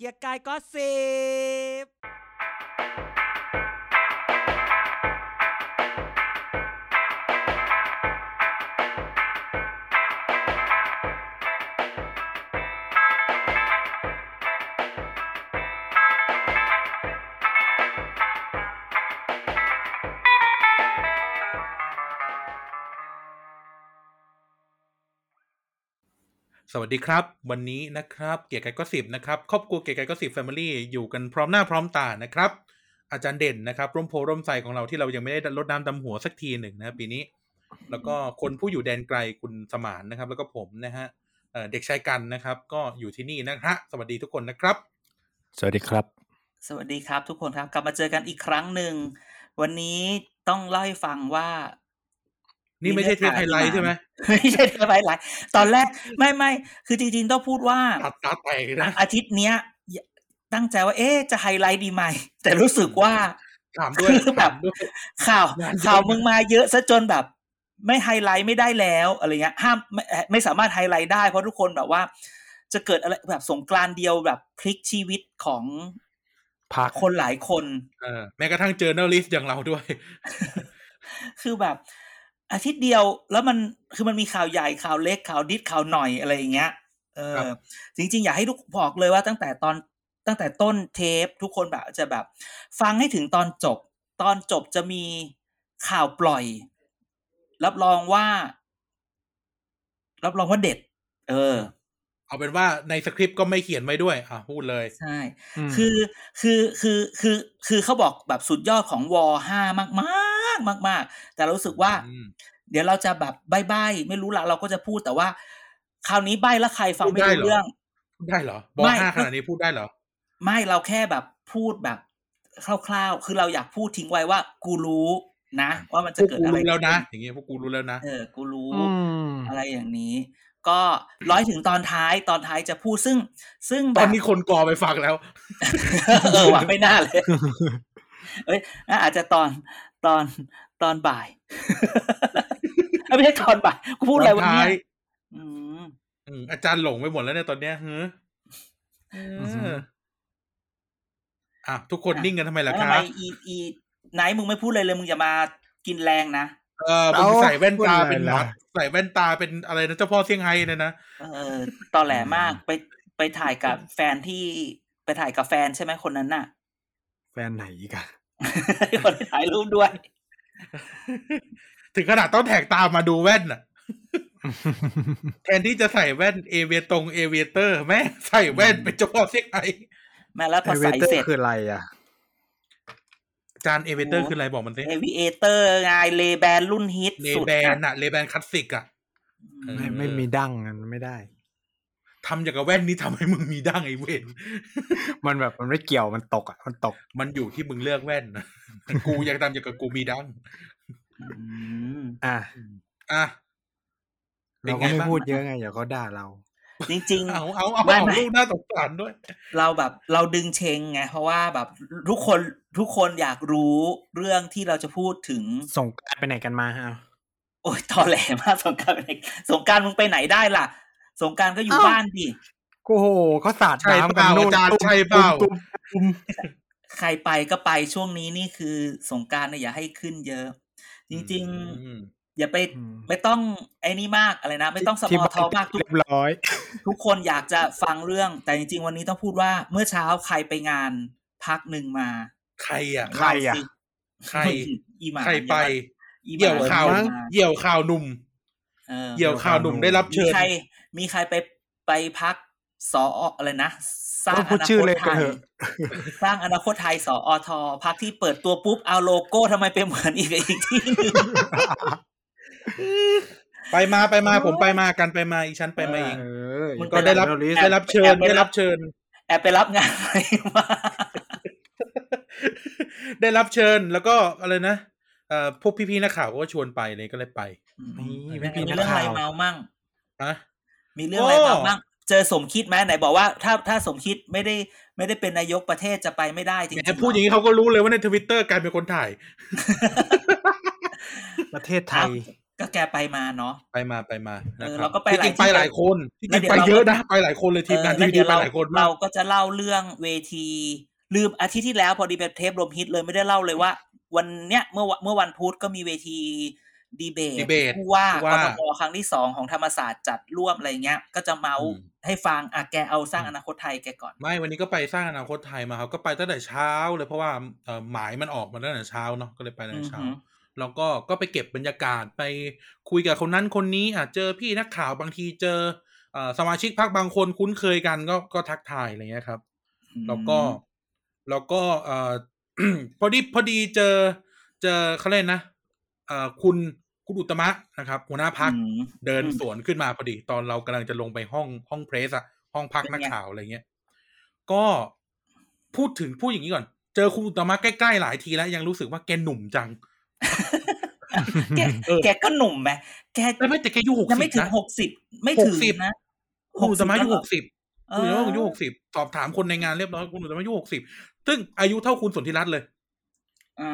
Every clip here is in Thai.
เกียร์กายก็สิบ วัสดีครับ วันนี้นะครับ เกียร์กายก็สิบนะครับครอบครัวเกียร์กายก็สิบแฟมิลี่อยู่กันพร้อมหน้าพร้อมตานะครับ อาจารย์เด่นนะครับ ร่มโพร่มใสของเราที่เรายังไม่ได้ลดน้ำดำหัวสักทีหนึ่งนะปีนี้ แล้วก็คนผู้อยู่แดนไกลคุณสมานนะครับ แล้วก็ผมนะฮะเอ่อเด็กชายกันนะครับ ก็อยู่ที่นี่นะฮะสวัสดีทุกคนนะครับ สวัสดีครับ สวัสดีครับทุกคนครับ กลับมาเจอกันอีกครั้งหนึ่งวันนี้ต้องเล่าให้ฟังว่า นี่ไม่ใช่เทปไฮไลท์ใช่ไหมไม่ใช่เทปไฮไลท์ตอนแรกไม่ไม่คือจริงๆต้องพูดว่าตัดตาแตกนะอาทิตย์เนี้ย ตั้งใจว่า เอ๊ะจะไฮไลท์ดีไหมแต่รู้สึกว่าถามด้วยคือแบบถามด้วยข่าวงานเยอะข่าวมึงมาเยอะซะจนแบบ ไม่ไฮไลท์ไม่ได้แล้วอะไรเงี้ยห้ามไม่ไม่สามารถไฮไลท์ได้เพราะทุกคนแบบว่า จะเกิดอะไรแบบสงกรานต์เดียวแบบพลิกชีวิตของพักคนหลายคน เออแม้กระทั่ง journalist อย่างเราด้วย คือแบบ อาทิตย์เดียวแล้วมันคือมันมีข่าวใหญ่ข่าวเล็กข่าวนิดข่าวหน่อยอะไรอย่างเงี้ยเออครับจริงๆ อยากให้ทุกบอกเลยว่าตั้งแต่ตอนตั้งแต่ต้นเทปทุกคนแบบจะแบบ ฟังให้ถึงตอนจบ ตอนจบจะมีข่าวปล่อย รับรองว่า รับรองว่าเด็ด เออ เอาเป็นว่าในสคริปต์ก็ไม่เขียนไว้ด้วย อะพูดเลยใช่มคือคือคือคือคือเขาบอกแบบสุดยอดของวอห้ามากมากมากมากๆ แต่เรารู้สึกว่าอืมเดี๋ยวเราจะแบบใบ้ๆไม่รู้ละเราก็จะพูดแต่ว่า คราวนี้ใบ้แล้วใครฟังไม่พูดได้รู้เหรอเรื่องพูดได้เหรอบอไม่ห้าขนาดนี้พูดได้เหรอ ไม่เราแค่แบบพูดแบบคร่าวๆ คือเราอยากพูดทิ้งไว้ว่า กูรู้นะว่ามันพจะวกเกิดกูอะไรรู้แล้วนะขึ้อย่างเงี้ยพวกกูรู้แล้วนะ เออ กูรู้อืมอะไรอย่างนี้ ก็ร้อยถึงตอนท้ายตอนท้ายจะพูดซึ่ง ซึ่งตแบอนบนี้คนกอไปฟังแล้ว เออว่ะไม่น่าเลย เอ้ยน่าอาจจะตอน ตอนตอนบ่ายเอ้ยไม่ใช่ตอนบ่ายกูพูดอะไรวันนี้ตอนท้ายอืมอืมอาจารย์หลงไปหมดแล้วเนี่ยตอนเนี้ยเฮ้อเออฮึออะทุกคนนิ่งกันทำไมล่ะแล้วคทำรัไมบอีอีไนท์มึงไม่พูดเลยเลยมึงอย่ามากินแรงนะเออมึงใส่แว่นตาพูดอะไรเป็นหมัดล่ะใส่แว่นตาเป็นอะไรนะเจ้าพ่อเซี่ยงไฮ้เนี่ยนะเออตอแหลมากไปไปถ่ายกับแฟนที่ไปถ่ายกับแฟนใช่ไหมคนนั้นน่ะ แฟนไหนอีกอะ คนที่ถ่ายรูปด้วย ถึงขนาดต้องแท็กตามมาดูแว่นน่ะแทนที่จะใส่แว่นเอเวตรงเอเวเตอร์แม่งใส่แว่นเป็นเจ้าพ่อเซี่ยงไฮ้แม่แล้วพไออเวใส่เตอเสร็จร์คืออะไรอะ จานเอเวเตอร์คืออะไรบอกมันสิเอวีเอเตอร์ไงเลแบนรุ่นฮิตเลสุดแบนอะอะเลแบนคลาสสิกอะเออไม่ไม่มีดั้งมันไม่ได้ ทำอย่างกับแว่นนี้ทำให้มึงมีดั้งไอ้เวนมันแบบมันไม่เกี่ยวมันตกอะมันตก มันอยู่ที่มึงเลือกแว่นนะกูยังทำอย่างกับกูมีดั้งอืมอะอะเป็นเราไงก็ไม่บ้างพูดเยอะไงเดี๋ยวเขาด่าเรา จริงเอาเอาเอาไม่เอาไม่ลูกหน้าสงสารด้วยๆเราแบบเราดึงเชงไง เพราะว่าแบบทุกคนทุกคนอยากรู้เรื่องที่เราจะพูดถึงส่งการไปไหนกันมาฮะโอ้ยตอแหลมากสงกรารไปไหนสงกรารมึงไปไหนได้ล่ะ สงกรารก็อยู่เอ้าบ้านดิโอ้โหเขาสาดใช่น้ำเปกันล่านู่นอาจารย์ตุ้มใช่เปล่าตุ้มตุ้มใครไปก็ไปช่วงนี้นี่คือสงกรารเนี่ยอย่าให้ขึ้นเยอะ จริงอืมๆอย่าไปไม่ต้องไอ้นี่มากอะไรนะ ไม่ต้องสที่มอบ้านทอมากทุกเรียบร้อยทุกคนอยากจะฟังเรื่อง แต่จริง ๆ วันนี้ต้องพูดว่าเมื่อเช้าใครไปงานพักหนึ่งมา ใครอะใครอะเล่าสิใครอีหมาใครไปอีหมาเหี่ยวข่าวมาเหี่ยวข่าวหนุ่ม เออเหี่ยวข่าวหนุ่มได้รับมีเชิญใคร มีใครไปไปพักสออะไรนะสร้างต้องอพูดนาชื่อคตเลยไทกันยเถอะสร้างอนาคตไทยสออทพักที่เปิดตัวปุ๊บเอาโลโก้ทำไมเป็นเหมือนอีกอีกที่หนึ่งไปมาไปมาผมไปมากันไปมาอีชั้นไปมาเองเออมึงก็ได้รับเยวลิสได้รับเชิญได้รับเชิญ แอบไปรับงานอะไรมาได้รับเชิญแล้วก็อะไรนะ เอ่อพวกพี่ๆนักข่าวก็ชวนไปเลยก็เลยไปนี่มีพี่พี่นักเรื่องอะไรข่าวเมามั่งฮะมีเรื่องอะไรโอ้เมามั่งเจอสมคิดไหมไหนบอกว่าถ้าถ้าสมคิดไม่ได้ไม่ได้เป็นนายกประเทศจะไปไม่ได้จริงแหมๆพูดอย่างนี้เขาก็รู้เลยว่าในทวิตเตอร์กลายเป็นคนถ่าย ประเทศไทย ก็แกไปมาเนาะไปมาไปมานะเออครัเราบก็ไปที่จริงหลายที่ไปหลายคนที่จแล้ริวงเดี๋ยวเราไปเยอะนะไปหลายคนเลยทีมงานเออทีแล้ววีเดี๋ยวเราไปหลายคนมาเรากก็จะเล่าเรื่องเวที ลืมอาทิตย์ที่แล้วพอดีเป็นเทปรวมฮิตเลยไม่ได้เล่าเลยว่า วันเนี้ยเมื่อวันเมื่อวันพุธก็มีเวทีดีเบต debate ผู้ว่าผู้กว่าทมครั้งที่สองของธรรมศาสตร์จัดร่วมอะไรเงี้ย ก็จะเมาส์อืมให้ฟังอะแกเอาสร้างอนาคตไทยแกก่อน ไม่วันนี้ก็ไปสร้างอนาคตไทยมาครับก็ไปตั้งแต่เช้าเลยเพราะว่าเอ่อหมายมันออกมาตั้งแต่เช้าเนาะก็เลยไปตั้งแต่เช้าอือฮึแล้วก็ก็ไปเก็บบรรยากาศไปคุยกับคนนั้นคนนี้อะเจอพี่นักข่าวบางทีเจอเอ่อสมาชิกพรรคบางคนคุ้นเคยกันก็ก็ทักทายอะไรเงี้ยครับแล้วก็ แล้วก็เอ่อพอดีพอดีเจอเจอเขาเล่นนะเอ่อคุณคุณอุตมะนะครับ หัวหน้าพักอืมเดินอืมสวนขึ้นมาพอดี ตอนเรากำลังจะลงไปห้องห้องเพรสอะห้องพักเป็นไงนักข่าวอะไรเงี้ยก็พูดถึงพูดอย่างนี้ก่อน เจอคุณอุตมะใกล้ๆหลายทีแล้ว ยังรู้สึกว่าแกหนุ่มจังแกเออแกก็หนุ่มไหมแกแต่ไม่แต่แกอายุหกยังสิไม่บถึงนะหกสิบไม่ถึง60นะคุณอุตมะอายุแล้วหกสิบเอคุณออุตมะอายุหกสิบสอบถามคนในงานเรียบร้อยคุณอุตมะอายุหกสิบ ซึ่งอายุเท่าคุณสนธิรัตน์เลยอ่า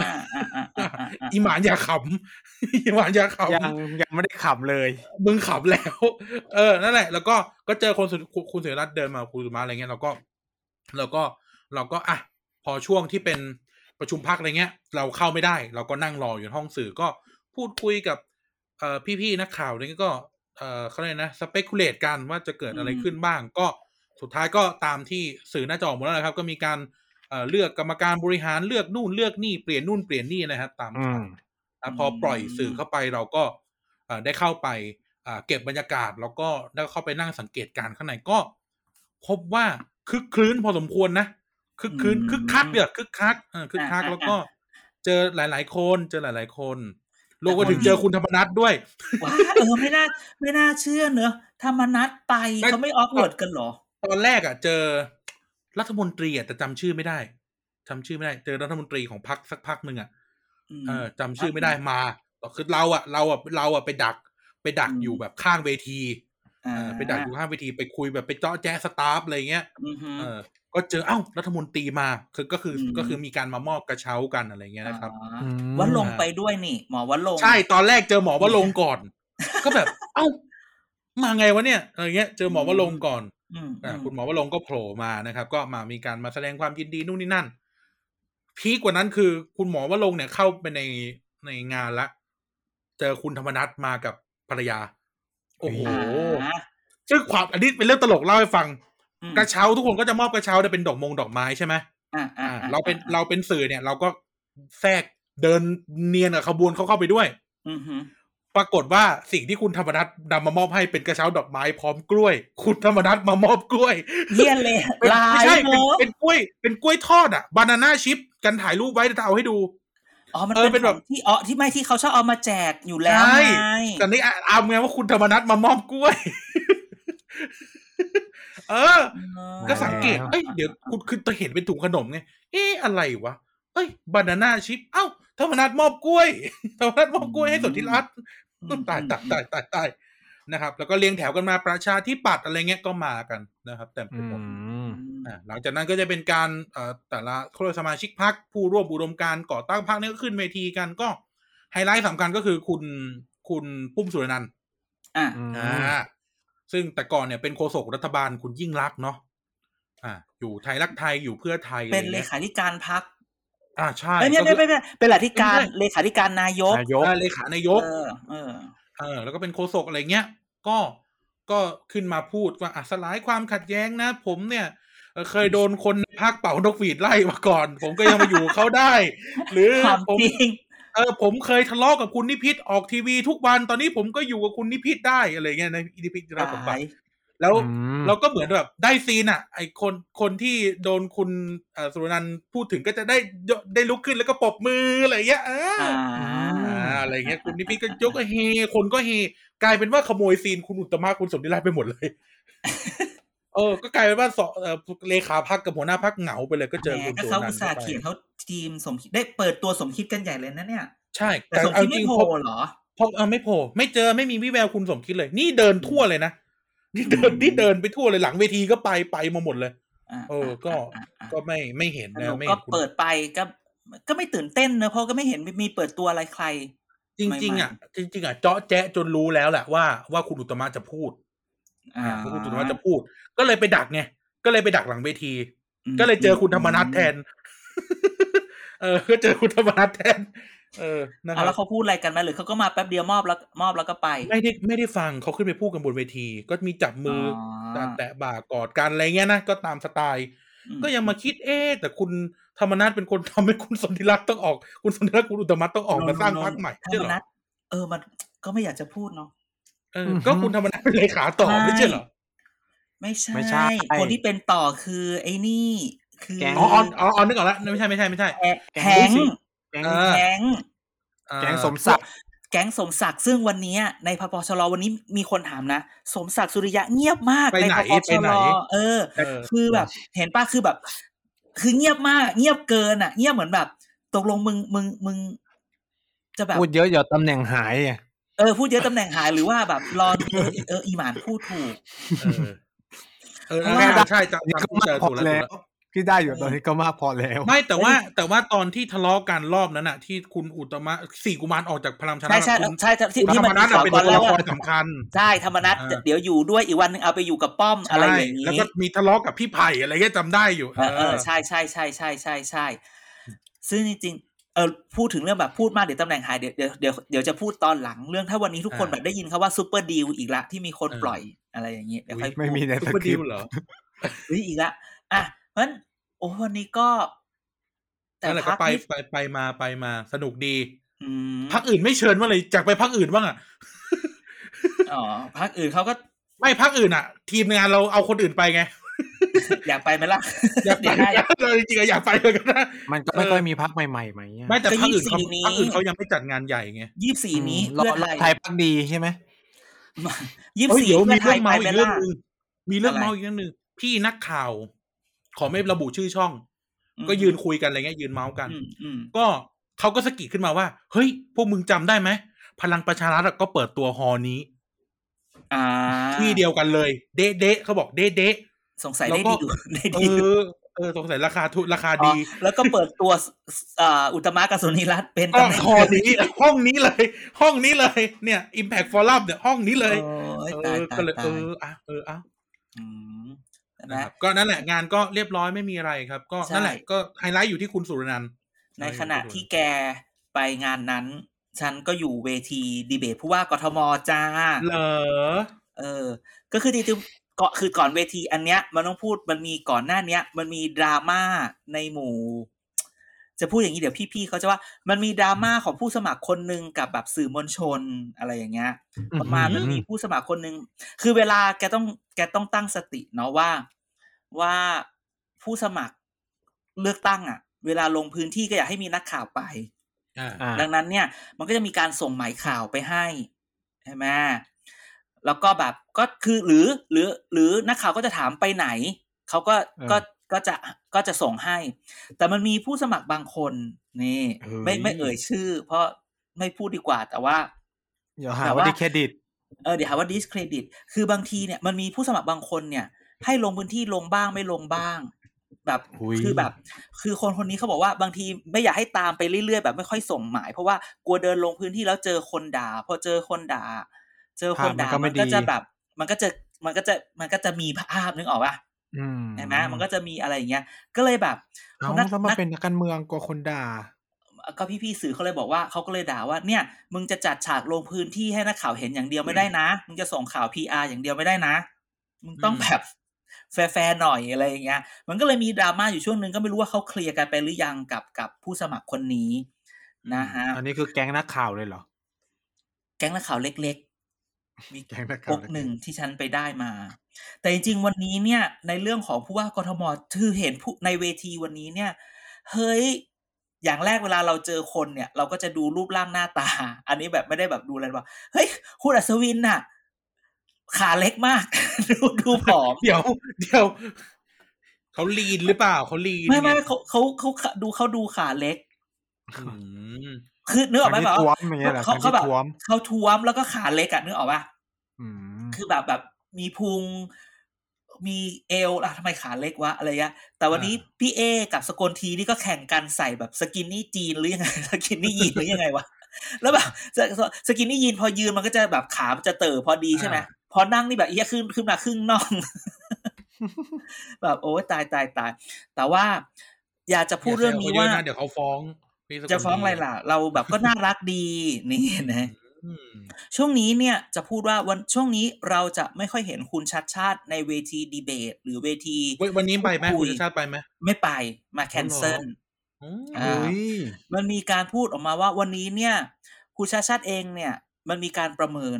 อ่าอ่าอ่าอ่าอีหมานอย่าขำอีหมานอย่าขำยังยังไม่ได้ขับเลย มึงขำแล้ว เออ นั่นแหละ แล้วก็ก็เจอคนสุดคุณคุณเสรีรัตน์เดินมาคุยมาอะไรเงี้ยเราก็เราก็เราก็อะพอช่วงที่เป็นประชุมพักอะไรเงี้ย เราเข้าไม่ได้ เราก็นั่งรออยู่ในห้องสื่อก็พูดคุยกับเอ่อพี่ๆนักข่าวอะไรเงี้ยก็เอ่อเขาเรียกนะสเปกุเลตกันว่าจะเกิดอะไรขึ้นบ้าง ก็ สุดท้ายก็ตามที่สื่อหน้าจอหมดแล้วนะครับ ก็มีการเอ่อเลือกกรรมการบริหารเลือกนู่นเลือกนี่เปลี่ยนนู่นเปลี่ยนนี่นะครับตามอืข่าวมนะพอปล่อยสื่อเข้าไปเราก็เอ่อได้เข้าไปอ่าเก็บบรรยากาศ แล้วก็ได้เข้าไปนั่งสังเกตการณ์ข้างในก็ พบว่าคึกคลื้นพอสมควรนะคึกคลื้นอืมคึกคักเดือดคึกคักเออคึกคักอ่าแล้วก็อ่าเจอหลาย ๆ คนเจอหลาย ๆ คนรวมไปถึงอืมเจอคุณธรรมนัทด้วยว้าเออไม่น่าไม่น่าเชื่อเนอะธรรมนัดไปไม่เขาไม่ออกเวิร์ดกันเหรอ ตอนแรกอะ เจอรัฐมนตรีอะแต่จำชื่อไม่ได้จำชื่อไม่ได้ เจอรัฐมนตรีของพรรคสักพักหนึ่งอะมเออจำชื่อไม่ได้มาคือเราอะเราอะเราอะไปดัก ไปดักอืมอยู่แบบข้างเวทีอ่าเออไปดักอยู่ข้างเวทีไปคุยแบบไปเจาะแจ๊สตาฟอะไรเงี้ยอือฮึเออ ก็เจอเอ้ารัฐมนตรีมาคือก็คืออืมก็คือมีการมามอบกระเช้ากันอะไรเงี้ยนะครับอ๋ออืมวัดลงไปด้วยนี่ หมอวัดลงใช่ตอนแรกเจอหมอว่าลงค์ก่อน ก็แบบ เอ้า มาไงวะเนี่ยอะไรเงี้ย เจอหมอว่าลงค์ก่อนอืมอ่าอืม คุณหมอว่าลงค์ก็โผล่มานะครับ ก็มามีการมาแสดงความยินดีนู่นนี่นั่น พีกกว่านั้นคือคุณหมอว่าลงค์เนี่ยเข้าไปในในงานละ เจอคุณธรรมนัทมากับภรรยา โอ้โหอ่าซึ่งความอันนี้เป็นเรื่องตลกเล่าให้ฟังอืมกระเช้าทุกคนก็จะมอบกระเช้าจะเป็นดอกมงดอกไม้ใช่ไหมอ่าอ่าอ่าเราเป็นเราเป็นสื่อเนี่ย เราก็แทรกเดินเนียนกับขบวนเขาเข้าไปด้วยอือฮึ ปรากฏว่าสิ่งที่คุณธรรมนัทนำมามอบให้เป็นกระเช้าดอกไม้พร้อมกล้วย คุณธรรมนัทมามอบกล้วยเยี่ยเลยเป็นลายไม่ใช่เนเป็นอะเป็นกล้วย เป็นกล้วยทอดอะบานาน่าชิพกันถ่ายรูปไว้จะเอาให้ดูอ๋อ มันเออเป็เป็นนแบแบบบที่อ๋อที่ไม่ที่เขาชอบเอามาแจกอยู่แล้วใช่ไงแต่นี่อะเอาไงว่าคุณธรรมนัทมามอบกล้วย เออ ก็สังเกตเอ้ยเดี๋ยวคุณคือจะเห็นเป็นถุงขนมไงเอ๊ะอะไรวะเอ้ยบานาน่าชิปเอ้าธรรมนัฐมอบกล้วยธรรมนัฐมอบกล้วยให้สนธิรัตน์อืม ตายตายตายตายตายนะครับ แล้วก็เรียงแถวกันมาประชาธิปัตย์อะไรเงี้ยก็มากันนะครับแต่อืมอ่าหลังจากนั้นก็จะเป็นการเอ่อแต่ละคนสมาชิกพรรคผู้ร่วมอุดมการณ์ก่อตั้งพรรคนี่ก็ขึ้นเวทีกันก็ไฮไลท์สำคัญก็คือคุณคุณปุ้มสุรนันท์อะอืมอ่าซึ่งแต่ก่อนเนี่ยเป็นโฆษกรัฐบาลคุณยิ่งรักษณ์เนาะอ่า อยู่ไทยรักไทยอยู่เพื่อไทยเป็นอะไรเลงี้ยขาธิการพัก อ่าใช่ไม่ไม่ก็ไม่คือไม่ไม่เป็นเลขาธิการไม่ใช่เลขาธิการนายกนายกอ่าเลขานายกเออเออ เออ แล้วก็เป็นโฆษกอะไรเงี้ย ก็ก็ขึ้นมาพูดว่าอะสลายความขัดแย้งนะ ผมเนี่ยเอ่อเคยโดนคนในพักเป่านกหวีดไล่มาก่อน ผมก็ยังมาอยู่กับเขาได้ หรือความผมจริงเออผมเคยทะเลาะกับคุณนิพิษออกทีวีทุกวันตอนนี้ผมก็อยู่กับคุณนิพิษได้อะไรเงี้ยในนิพิษได้สมบัตาติย แล้วอืมเราก็เหมือนแบบได้ซีนอะ ไอคนคนที่โดนคุณเอ่อสุรนันท์พูดถึงก็จะได้ยกได้ลุกขึ้นแล้วก็ปรบมืออะไรเงี้ยเอออ่าอ่าอะไรเงี้ยคุณนิพิษก็ยกเฮ คนก็เฮ กลายเป็นว่าขโมยซีนคุณอุตตมะคุณสมนิรัตน์ไปหมดเลยเออ ก็กลายเป็นว่าสอเอ่อเลขาพักกับหัวหน้าพักเหงาไปเลยก็เจอแหมคุณก็สุรเขานัอุนตท์ส่าห์ไปเขียนเขาทีมสมคิดได้เปิดตัวสมคิดกันใหญ่เลยนะเนี่ย ใช่แต่สมเอาคิดจไม่ริงโผพล่บเหรอพบเออไม่โผล่ไม่เจอไม่มีวิแววคุณสมคิดเลย นี่เดินทั่วเลยนะ นี่เดินอืมนี่เดินไปทั่วเลยหลังเวทีก็ไปไปมาหมดเลยอ่าเออ ก็อ่าอ่าก็ไม่ไม่เห็นสนะนุกไม่ก็เห็นคุณเปิดไปก็ก็ไม่ตื่นเต้นเนอะเพราะก็ไม่เห็นมีเปิดตัวอะไรใคร จริง ๆ อะ จริง ๆ อะเจาะแจ๊ะจนรู้แล้วแหละว่าว่าคุณอุตตมะจะพูด อ่าว่าคุณอุตตมะจะพูด ก็เลยไปดักไงก็เลยไปดักหลังเวทีอืมก็เลยเจอคุณธรรมนัทแทน เออก็เจอคุณธรรมนัทแทน เออนะคเอารัแล้บวเขาพูดอะไรกันไหมหรือเขาก็มาแป๊บเดียวมอบแล้วมอบแล้วก็ไป ไม่ได้ไม่ได้ฟังเขาขึ้นไปพูดกันบนเวที ก็มีจับมือออแต่แตะบ่ากอดกันอะไรเงี้ยนะก็ตามสไตล์อืมก็ยังมาคิดเอ๊ะแต่คุณธรรมนัทเป็นคนทำให้คุณสนธิรัตน์ต้องออก คุณสนธิรัตน์คุณอุตตมะต้องออกมาสร้างพรรคใหม่ธรใช่รมเหรอนัทเออมันก็ไม่อยากจะพูดเนาะเออก็คุณธรรมนัทเป็นเลขาต่อไม่ใช่เหรอไม่ใช่ไม่ใช่ คนที่เป็นต่อคือ ไอ้นี่ คือแก๊งอ๋ออ๋ออ๋ออ๋อนึกออกแล้วไม่ใช่ไม่ใช่ไม่ใช่แฮแก๊ง แฮงลูกศิษย์แก๊งเออแก๊งอ่าแก๊งสมศักดิ์แก๊งสมศักดิ์ซึ่งวันนี้ในพปชรวันนี้มีคนถามนะ สมศักดิ์สุริยะเงียบมากไปไหนพปชไปไหนรเออเออ คือแบบ เห็นป้าคือแบบ คือเงียบมาก เงียบเกินอะ เงียบเหมือนแบบ ตกลงมึงมึงมึง จะแบบพูดเยอะเดี๋ยวตำแหน่งหายอะเออพูดเยอะตำแหน่งหายหรือว่าแบบรอเออเอออีหมานพูดถูกเออเออเพราะว่าใช่จำจำพูดเจอถูกแล้วถูกแล้ว ที่ได้อยู่ตอนนี้ก็มากพอแล้ว ไม่แต่ว่าแต่ว่าตอนที่ทะเลาะกันรอบนั้นอะที่คุณอุตตมะสี่กุมารออกจากพลังชนะใช่ใช่คุณใช่ที่คุณธที่รรมัมนนัทข่าวเป็นก่อนตัวแล้ละวคอะรสำคัญใช่ธรรมนัตอ่าเดี๋ยวอยู่ด้วยอีกวันหนึ่งเอาไปอยู่กับป้อมอะไรอย่างนี้แล้วก็มีทะเลาะกับพี่ไผ่อะไรเงี้ยจำได้อยู่เออเออใช่ใช่ใช่ใช่ใช่ใช่ซึ่งจริงๆเออพูดถึงเรื่องแบบพูดมากเดี๋ยวตำแหน่งหายเดี๋ยวเดี๋ยวเดี๋ยวเดี๋ยวจะพูดตอนหลังเรื่องถ้าวันนี้ทุกคนแบบได้ยินคาว่าซูเปอร์ดีลอีกละที่มีคนปล่อยอะไรอย่างนี้เดี๋ยวค่อยไม่มีในซุปสเปอร์คริดิปวต์เหรอเฮ้ยอีกละอะเพ ราะฉะนั้นโอ้วันนี้ก็แต่นั่นแหละพัก็กไปนี้ไปไปมาไปมาสนุกดีอืมพักอื่นไม่เชิญว่าเลยจากไปพักอื่นบ้างอะอ๋อพักอื่นเขาก็ไม่พักอื่นอะทีมงานเราเอาคนอื่นไปไง อยากไปไหมล่ะ อยากไปได้เลยจริงๆอะอยากไปเลยกันนะมันก็ไม่ค่อยมีพักใหม่ๆไหมอะไม่แต่พักอื่นเขาก็24นี้พักอื่นเขายังไม่จัดงานใหญ่ไงยี่สี่นี้รอเพื่อรไทอยไทยพักดีใช่ไหมยี่เฮ้ยสี่เดี๋ยวเพื่มีอไทเรื่อยงไปเมาส์ไหมอีกเรื่อล่ะงหนึงมีเรื่องอะไรเมาส์อีกเรื่องหนึงพี่นักข่าว ขอไม่ระบุชื่อช่อง ก็ยืนคุยกันอะไรเงี้ยยืนเมาส์กันอืมอืมก็เขาก็สะกิดขึ้นมาว่า เฮ้ย พวกมึงจำได้ไหมพลังประชารัฐอะก็เปิดตัวฮอนี้อ่าที่เดียวกันเลย เดะเดะเขาบอกเดะเดะสงสัยแล้วได้ก็ดีอยู่ได้เอดีอยู่อเออสงสัยราคาทุราคาอ๋อดี แล้วก็เปิดตัวอ่าอุตตมะกับสุนิรัตน์เป็นก็ตำแหน่งฮอนี้ห้องนี้เลย ห้องนี้เลย เนี่ย Impact Forum เนี่ยห้องนี้เลยโอ้ยเอตายอตาก็ยเลยตาเอยออะเออเอ้าอืมนะ นะครับก็นั่นแหละงานก็เรียบร้อยไม่มีอะไรครับ ก็ใช่นั่นแหละก็ไฮไลท์อยู่ที่คุณสุรนันท์ในขณะที่แกไปงานนั้น ฉันก็อยู่เวทีดีเบตผู้ว่ากทมจ้าเหรอเออ ก็คือจริงๆก็คือก่อนเวทีอันเนี้ย มันต้องพูดมันมีก่อนหน้าเนี้ย มันมีดราม่าในหมู่จะพูดอย่างนี้เดี๋ยวพี่ๆเขาจะว่ามันมีดราม่าของผู้สมัครคนหนึ่งกับแบบสื่อมวลชนอะไรอย่างเงี้ยประมาณมันมีผู้สมัครคนหนึ่งคือเวลาแกต้องแกต้องตั้งสติเนาะว่า ว่าผู้สมัครเลือกตั้งอะ เวลาลงพื้นที่ก็อยากให้มีนักข่าวไปอ่าอ่าดังนั้นเนี่ย มันก็จะมีการส่งหมายข่าวไปให้ใช่ไหมแล้วก็แบบก็คือหรือ หรือ หรือนักข่าวก็จะถามไปไหนเขาก็เออก็ก็จะก็จะส่งให้ แต่มันมีผู้สมัครบางคนนี่เฮ้ยไม่ไม่เอ่ยชื่อ เพราะไม่พูดดีกว่าแต่ว่าเดี๋ยวหาแต่ว่าว่าดิเครดิตเออเดี๋ยวหาว่า discredit คือบางทีเนี่ยมันมีผู้สมัครบางคนเนี่ย ให้ลงพื้นที่ลงบ้างไม่ลงบ้าง แบบอุ๊ยคือแบบ คือคนคนนี้เขาบอกว่าบางทีไม่อยากให้ตามไปเรื่อยๆแบบไม่ค่อยส่งหมาย เพราะว่ากลัวเดินลงพื้นที่แล้วเจอคนด่าพอเจอคนด่า เจอคนด่าภาพมันก็ไม่มันก็ดีจะแบบ มันก็จะมันก็จะมันก็จะมีภาพนึกออกป่ะอืมเห็นไหมมันก็จะมีอะไรอย่างเงี้ย ก็เลยแบบเอานักแล้วมานักเป็นนักการเมืองกลัวคนด่าก็พี่ๆสื่อเขาเลยบอกว่าเขาก็เลยด่าว่าเนี่ย มึงจะจัดฉากลงพื้นที่ให้นักข่าวเห็นอย่างเดียวไม่ได้นะ มึงจะส่งข่าว PR อย่างเดียวไม่ได้นะ มึงต้องอืมแบบ แฟร์ๆหน่อยอะไรอย่างเงี้ย มันก็เลยมีดราม่าอยู่ช่วงหนึ่งก็ไม่รู้ว่าเขาเคลียร์กันไปหรือยังกับกับผู้สมัครคนนี้นะฮะ อันนี้คือแก๊งนักข่าวเลยเหรอ แก๊งนักข่าวเล็กๆ มีแก๊งนักปข่าวกเล็กๆหนึ่งที่ฉันไปได้มา แต่จริงๆวันนี้เนี่ย ในเรื่องของผู้ว่ากทมคือเห็นผู้ในเวทีวันนี้เนี่ย เฮ้ยอย่างแรกเวลาเราเจอคนเนี่ย เราก็จะดูรูปร่างหน้าตา อันนี้แบบไม่ได้แบบดูอะไรว่าเฮ้ยคุณอัศวินน่ะ ขาเล็กมาก ดูดูผอมเดี๋ยว เดี๋ยวเขาลีนหรือเปล่าเขาลีนไม่ไม่งเขาเขาเขาดูเขาดูขาเล็กอืมคือนึกออกไหมคแบบรั้งที่ท้วว่ามอย่างเงี้ยเหรอเขาครั้งเขาที่แบบท้วมเขาท้วมแล้วก็ขาเล็กอะนึกออกป่ะอืมคือแบบแบบมีพุงมีเอวอะทำไมขาเล็กวะอะไรเงี้ยแต่วันนี้พี่เอกับสกลทีนี่ก็แข่งกันใส่แบบสกินนี่จีนหรือยังไงสกินนี่ยีนหรือยังไงวะแล้วแบบสสกินนี่ยีนพอยืนมันก็จะแบบขามันจะเต๋อพอดีใช่ไหมอ่า พอนั่งนี่แบบเอี้ยขึ้นขึ้นมาครึ่งน่อง แบบโอ้ยตายตายตาย แต่ว่าอยากจะพูดเรื่องนี้ว่าย่แซขยะะเดี๋ยวเขาฟ้องพี่สกลจะฟ้องอะไรล่ะ เราแบบก็น่ารักดีนี่นะอืมช่วงนี้เนี่ยจะพูดว่าวันช่วงนี้เราจะไม่ค่อยเห็นคุณชัดชาติในเวทีดีเบต หรือเวทีเว้ยวันนี้ไปไหมพูดคุคุยณชาติชาติไปไหมไม่ไปมาแคนเซิลอืมอ่าเฮ้ยมันมีการพูดออกมาว่าวันนี้เนี่ย คุณชาติชาติเองเนี่ย มันมีการประเมิน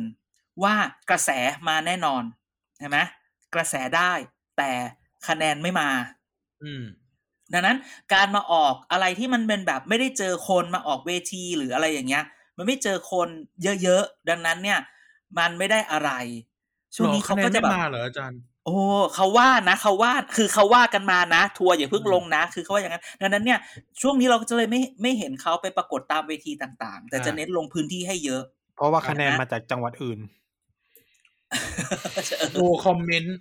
ว่ากระแสมาแน่นอนใช่ไหมกระแสได้แต่คะแนนไม่มา อืม ดังนั้นการมาออกอะไรที่มันเป็นแบบไม่ได้เจอคนมาออกเวทีหรืออะไรอย่างเงี้ย มันไม่เจอคนเยอะๆดังนั้นเนี่ย มันไม่ได้อะไรช่วงนี้เขาก็จะหรอคแบบนนไม่มาเหรออาจารย์โอ้เขาว่านะเขาว่าคือเขาว่ากันมานะ ทัวร์อย่าเพิ่งลงนะ คือเขาว่าอย่างนั้น ดังนั้นเนี่ย ช่วงนี้เราก็จะเลยไม่ไม่เห็นเขาไปปรากฏตามเวทีต่าง ๆ แต่จะอ่าเน้นลงพื้นที่ให้เยอะ เพราะว่าคะแนนนะมาจากจังหวัดอื่น โอ้คอมเมนต์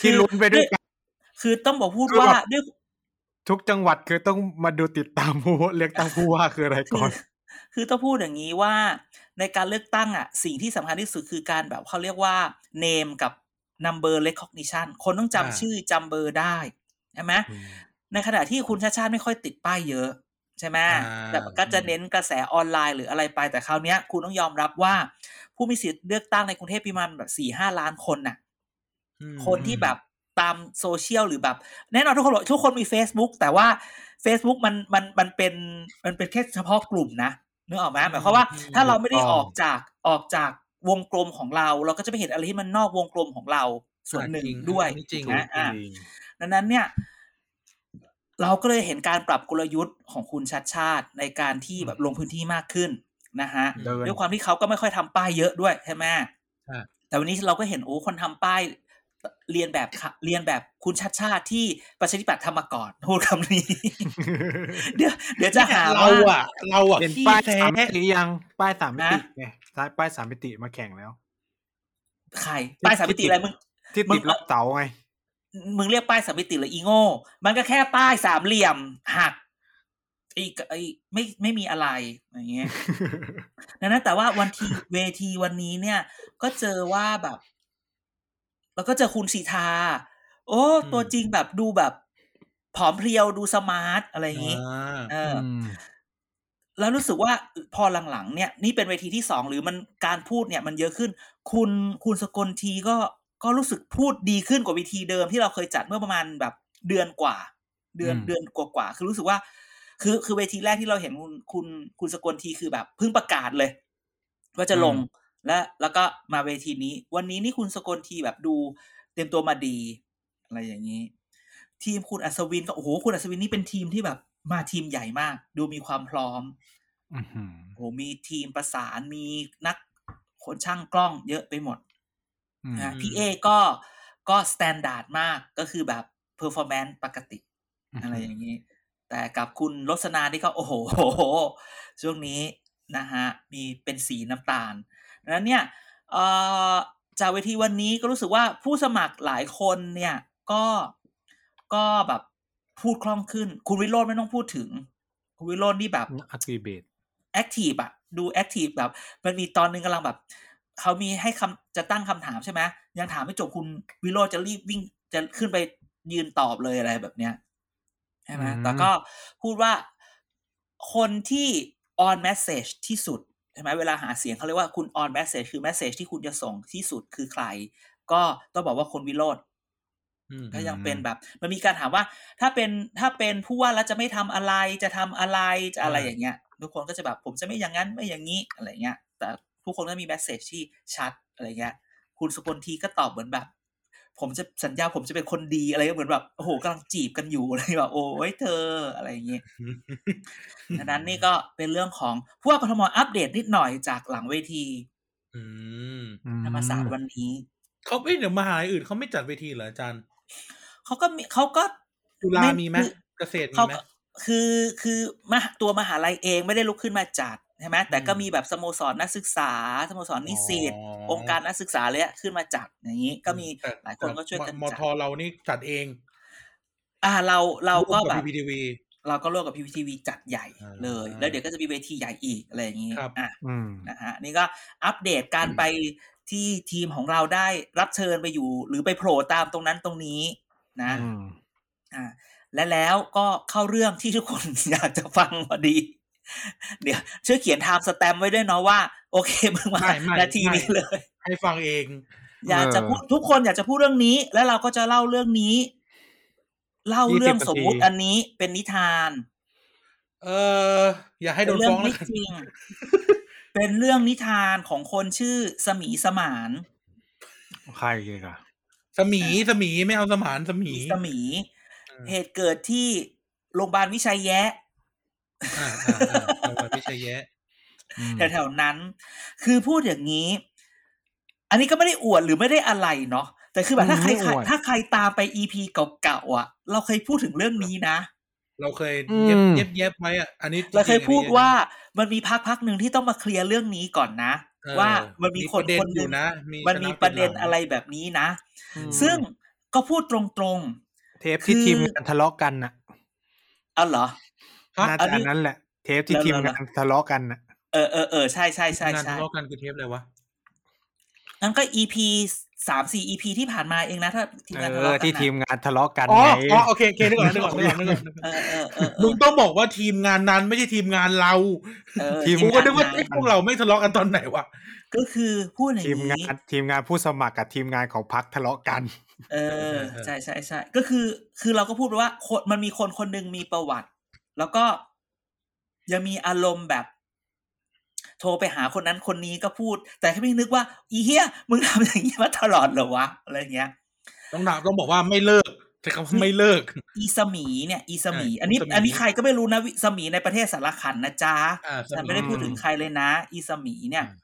ที่ลุ้นไปด้วยกันคือต้องบอกพูดคือว่าแบบด้วยทุกจังหวัดคือต้องมาดูติดตามผู้เลือกตั้งผู้ว่าคืออะไรคืก่ออน คือต้องพูดอย่างนี้ว่า ในการเลือกตั้งอะ สิ่งที่สำคัญที่สุดคือการแบบเขาเรียกว่า name กับ number recognition คนต้องจำอ่าชื่อจำเบอร์ได้ใช่ไหมในขณะที่คุณชาติชาติไม่ค่อยติดป้ายเยอะ ใช่ไหมอ่าแต่ก็จะเน้นกระแสออนไลน์หรืออะไรไปแต่คราวเนี้ยคุณต้องยอมรับว่า ผู้มีสิทธิ์เลือกตั้งในกรุงเทพประมาณแบบสี่ห้าล้านคนน่ะอืมคนที่แบบตามโซเชียลหรือแบบ แน่นอนทุกคนบอกทุกคนมี Facebook แต่ว่า Facebook มันมันมันเป็นมันเป็นแค่เฉพาะกลุ่มนะนึกออกไหมหมายความว่าอืมถ้าเราไม่ได้ถูกต้องออกจากออกจากวงกลมของเรา เราก็จะไปเห็นอะไรที่มันนอกวงกลมของเราส่วนหนึ่งจริงด้วยอันนี้จริงนะอะจริงดังนั้นเนี่ย เราก็เลยเห็นการปรับกลยุทธ์ของคุณชัดชาติในการที่แบบลงพื้นที่มากขึ้นนะฮะเดินด้วยความที่เขาก็ไม่ค่อยทำป้ายเยอะด้วยใช่ไหมใช่แต่วันนี้เราก็เห็นโอ้คนทำป้ายเรียนแบบค่ะเรียนแบบคุณชัดชาติที่ประชาธิปัตย์ทำมาก่อนพูดคำนี้ เดี๋ยวเดี๋ยวจะหาเราว่าอะเราอะเป็นขี้ป้ายแท้สามมิติยังป้ายสามมิตินะไงป้ายสามมิติมาแข่งแล้ว ใคร ป้ายสามมิติอะไรมึงที่มึติงดรอบเสาไง มึงเรียกป้ายสามมิติหรืออีโง่ มันก็แค่ป้ายสามเหลี่ยมหักไอ้ไอ้ไม่ไม่มีอะไรอย่างเงี้ยดังนั้นแต่ว่าวันทีเวทีวันนี้เนี่ย ก็เจอว่าแบบ แล้วก็เจอคุณศิธา โอ้อืมตัวจริงแบบดูแบบผอมเพรียวดูสมาร์ทอะไรอย่างงี้อ่าเอออมแล้วรู้สึกว่าพอหลังๆเนี่ย นี่เป็นเวทีที่สองหรือมันการพูดเนี่ย มันเยอะขึ้น คุณคุณสกลทีก็ ก็รู้สึกพูดดีขึ้นกว่าเวทีเดิมที่เราเคยจัดเมื่อประมาณแบบเดือนกว่า เดือนอืมเดือนกว่าๆคือรู้สึกว่า คือคือเวทีแรกที่เราเห็นคุณคุณคุณสกลทีคือแบบเพิ่งประกาศเลย ว่าจะลงและแล้วก็มาเวทีนี้ วันนี้นี่คุณสกลทีแบบดู เตรียมตัวมาดี อะไรอย่างนี้ ทีมคุณอัศวินก็โอ้โหคุณอัศวินนี่เป็นทีมที่แบบ มาทีมใหญ่มาก ดูมีความพร้อมอื้อหือโอ้โหมีทีมประสานมีนักคนช่างกล้องเยอะไปหมดอืม นะพี่เอ้ก็ก็ standard มากก็คือแบบ performance ปกติ อะไรอย่างนี้ แต่กับคุณรสนาที่ก็โอ้โห ช่วงนี้นะฮะ มีเป็นสีน้ำตาลดังนั้นเนี่ยเอ่อจากเวทีวันนี้ก็รู้สึกว่าผู้สมัครหลายคนเนี่ย ก็ก็แบบพูดคล่องขึ้น คุณวิโรจน์ไม่ต้องพูดถึง คุณวิโรจน์นี่แบบ aggressive active อะดู active แบบ มันมีตอนนึงกำลังแบบ เขามีให้คำจะตั้งคำถามใช่ไหมยังถามไม่จบคุณวิโรจน์จะรีบวิ่งจะขึ้นไปยืนตอบเลยอะไรแบบเนี้ยใช่ไหมอืมแต่ก็พูดว่าคนที่ on message ที่สุดใช่ไหมเวลาหาเสียงเขาเรียกว่าคุณ on message คือ message ที่คุณจะส่งที่สุดคือใคร ก็ต้องบอกว่าคนวิโรจน์อืมก็ยังเป็นแบบ มันมีการถามว่า ถ้าเป็นถ้าเป็นผู้ว่าแล้วจะไม่ทำอะไรจะทำอะไรจะอะไรอ่าอย่างเงี้ยทุกคนก็จะแบบผมจะไม่อย่างนั้นไม่อย่างนี้อะไรเงี้ย แต่ ทุกคนก็มีแมสเซจที่ชัดอะไรเงี้ย คุณสุกลทีก็ตอบเหมือนแบบ ผมจะสัญญาผมจะเป็นคนดีอะไรก็เหมือนแบบโอ้โหกำลังจีบกันอยู่อะไรแบบโอ้ยเธออะไรอย่างเงี้ยดังนั้นนี่ก็เป็นเรื่องของผู้ว่ากทมอัปเดตนิดหน่อยจากหลังเวทีอืมธรรมศาสตร์วันนี้เขาเอ้ยเดี๋ยวมหาลัยอื่นเขาไม่จัดเวทีเหรออาจารย์เขาก็มีเขาก็จุฬาไม่มีไหมคือเกษตรมีเขาไหมก็คือคือมหาตัวมหาลัยเองไม่ได้ลุกขึ้นมาจัด ใช่ไหมแต่ก็อืมมีแบบสโมสรนักศึกษา สโมสรนิสิตอ๋อองค์การนักศึกษาเลยอะขึ้นมาจัดอย่างนี้ ก็มีแต่หลายคนก็ช่วยกันมจัดทเรานี่จัดเอง อ่าเราเราก็วมแบบพีพีทีวีเราก็ร่วมกับพีพีทีวีจัดใหญ่อ่าเลย แล้วเดี๋ยวก็จะมีเวทีใหญ่อีกอะไรอย่างนี้ครับอะอืมนะฮะนี่ก็อัปเดตการไปที่ทีมของเราได้รับเชิญไปอยู่ หรือไปโผล่ตามตรงนั้นตรงนี้ นะอืมอ่าและแล้วก็เข้าเรื่องที่ทุกคนอยากจะฟังพอดี เดี๋ยวช่วยเขียนไทม์สแตมไว้ด้วยเนาะว่า โอเคมึงมาไม่ไม่นาทีไม่นี้เลย ให้ฟังเอง อยากจะพูดทุกคนอยากจะพูดเรื่องนี้ แล้วเราก็จะเล่าเรื่องนี้ เล่าเรื่อง20สมมุตินาทีอันนี้เป็นนิทาน เอออย่าให้โดนเป็เรื่ฟ้องไม่แล้วกันจริงเป็นเรื่องนิทานของคนชื่อสมีสมานใครอีกอะสมีสมีไม่เอาสมานสมีสมีเออเหตุเกิดที่โรงพยาบาลวิชัยแยะ อ่าอ่าอ่าจังหวัดพิชัยแยะอืม แถวๆนั้น คือพูดอย่างนี้ อันนี้ก็ไม่ได้อวดหรือไม่ได้อะไรเนาะแต่คือแบบถ้าใครไม่อวด ถ้าใครตามไปอีพีเก่าๆอะ เราเคยพูดถึงเรื่องนี้นะ เราเคยอืม เย็บเย็บเย็บไว้อะอันนี้เราเคยจงๆพูดอันนี้ว่ามันมีพักพักหนึ่งที่ต้องมาเคลียร์เรื่องนี้ก่อนนะเออว่ามันมีคนประเด็นคนหอนึ่ยู่งนะมันมีชประเด็นหลังอะไรแบบนี้นะ อืม ซึ่งก็พูดตรง เทปที่คือ ทีมงานทะเลาะกันน่ะๆอ๋อเหรอฮะ น่าอันจะนี้อันนั้นแหละ เทปที่แล้วทีมแล้วงานทะเลาะกันน่ะเออเออเออใช่ใช่ใช่งานใช่ทะเลาะกันคือเทปอะไรวะงั้นก็อีพีสามสี่อีพีที่ผ่านมาเองนะถ้าทีมงานเอทะอเลาะกันที่นะทีมงานทะเลาะกันอ๋อไงอ๋อโอเคโอเคนึกก่อนนึกก่อนนึกก่อนนึกก่อนเออเออเออเอมึองต้องบอกว่าทีมงานนั้นไม่ใช่ทีมงานเราเออทีมกูก็นึกว่าทีมงานไอ้พวกเราไม่ทะเลาะกันตอนไหนวะก็คือพูดอย่างทีมงานี้นทีมงานผู้สมัครกับทีมงานของพักทะเลาะกัน เออใช่ใช่ใช่ก็คือคือเราก็พูดไปว่าคนมันมีคนคนหนึ่งมีประวัติ แล้วก็ยังมีอารมณ์แบบ โทรไปหาคนนั้นคนนี้ก็พูด แต่แค่ไม่นึกว่า อีเฮียมึงทำอย่างนี้มาตลอดเหรอวะอะไรเงี้ย ต้องถามต้องบอกว่าไม่เลิกใช้คำว่าไม่เลิก อีสมีเนี่ย อีสมีอ่าอันนี้อีสมีอันนี้ใครก็ไม่รู้นะวิสมีในประเทศสารขันนะจ๊ะอ่าฉันไม่ได้พูดถึงใครเลยนะ อีสมีเนี่ยอืม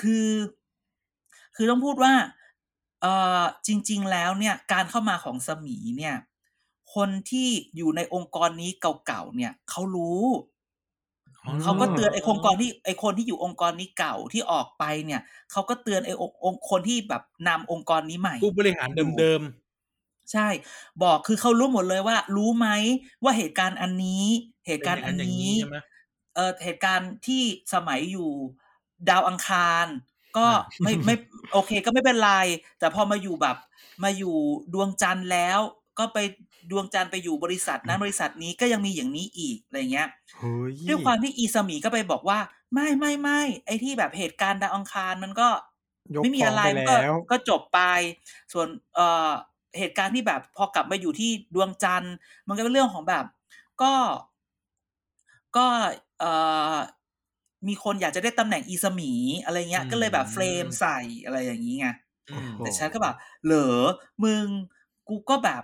คือ คือต้องพูดว่า เอ่อจริง ๆ แล้วเนี่ย การเข้ามาของสมีเนี่ย คนที่อยู่ในองค์กรนี้เก่าๆเนี่ยเขารู้อ๋อเขาก็เตือนไอ้องค์กรที่ไอ้คนที่อยู่องค์กรนี้เก่าที่ออกไปเนี่ยเขาก็เตือนไอ้องค์องค์คนที่แบบนำองค์กรนี้ใหม่ผู้บริหารเดิมใช่ บอกคือเขารู้หมดเลยว่า รู้ไหมว่าเหตุการณ์อันนี้ เหๆตุการณ์อันเป็ย่งนี้ใช่ไหมเออเหตุการณ์ที่สมัยอยู่ดาวอังคาร ก็อ่าไม่ไม่โอเคก็ไม่เป็นไร แต่พอมาอยู่แบบ มาอยู่ดวงจันทร์แล้ว ก็ไปดวงจันทร์ไปอยู่บริษัทนั้นบริษัทนี้ก็ยังมีอย่างนี้อีกอะไรเงี้ยเฮ้ยด้วยความที่อีสมีก็ไปบอกว่า ไม่ไม่ไม่ไอ้ที่แบบเหตุการณ์ดาวอังคารมันก็ยกไม่มีฟ้องอะไรไปมันก็แล้วก็จบไป ส่วนเอ่อเหตุการณ์ที่แบบพอกลับมาอยู่ที่ดวงจันทร์ มันก็เป็นเรื่องของแบบ ก็ก็เอ่อมีคนอยากจะได้ตำแหน่งอีสมีอะไรเงี้ย ก็เลยแบบ frame ใส่อะไรอย่างนี้ไงอืมแต่ฉันก็แบบเหรอมึงกูก็แบบ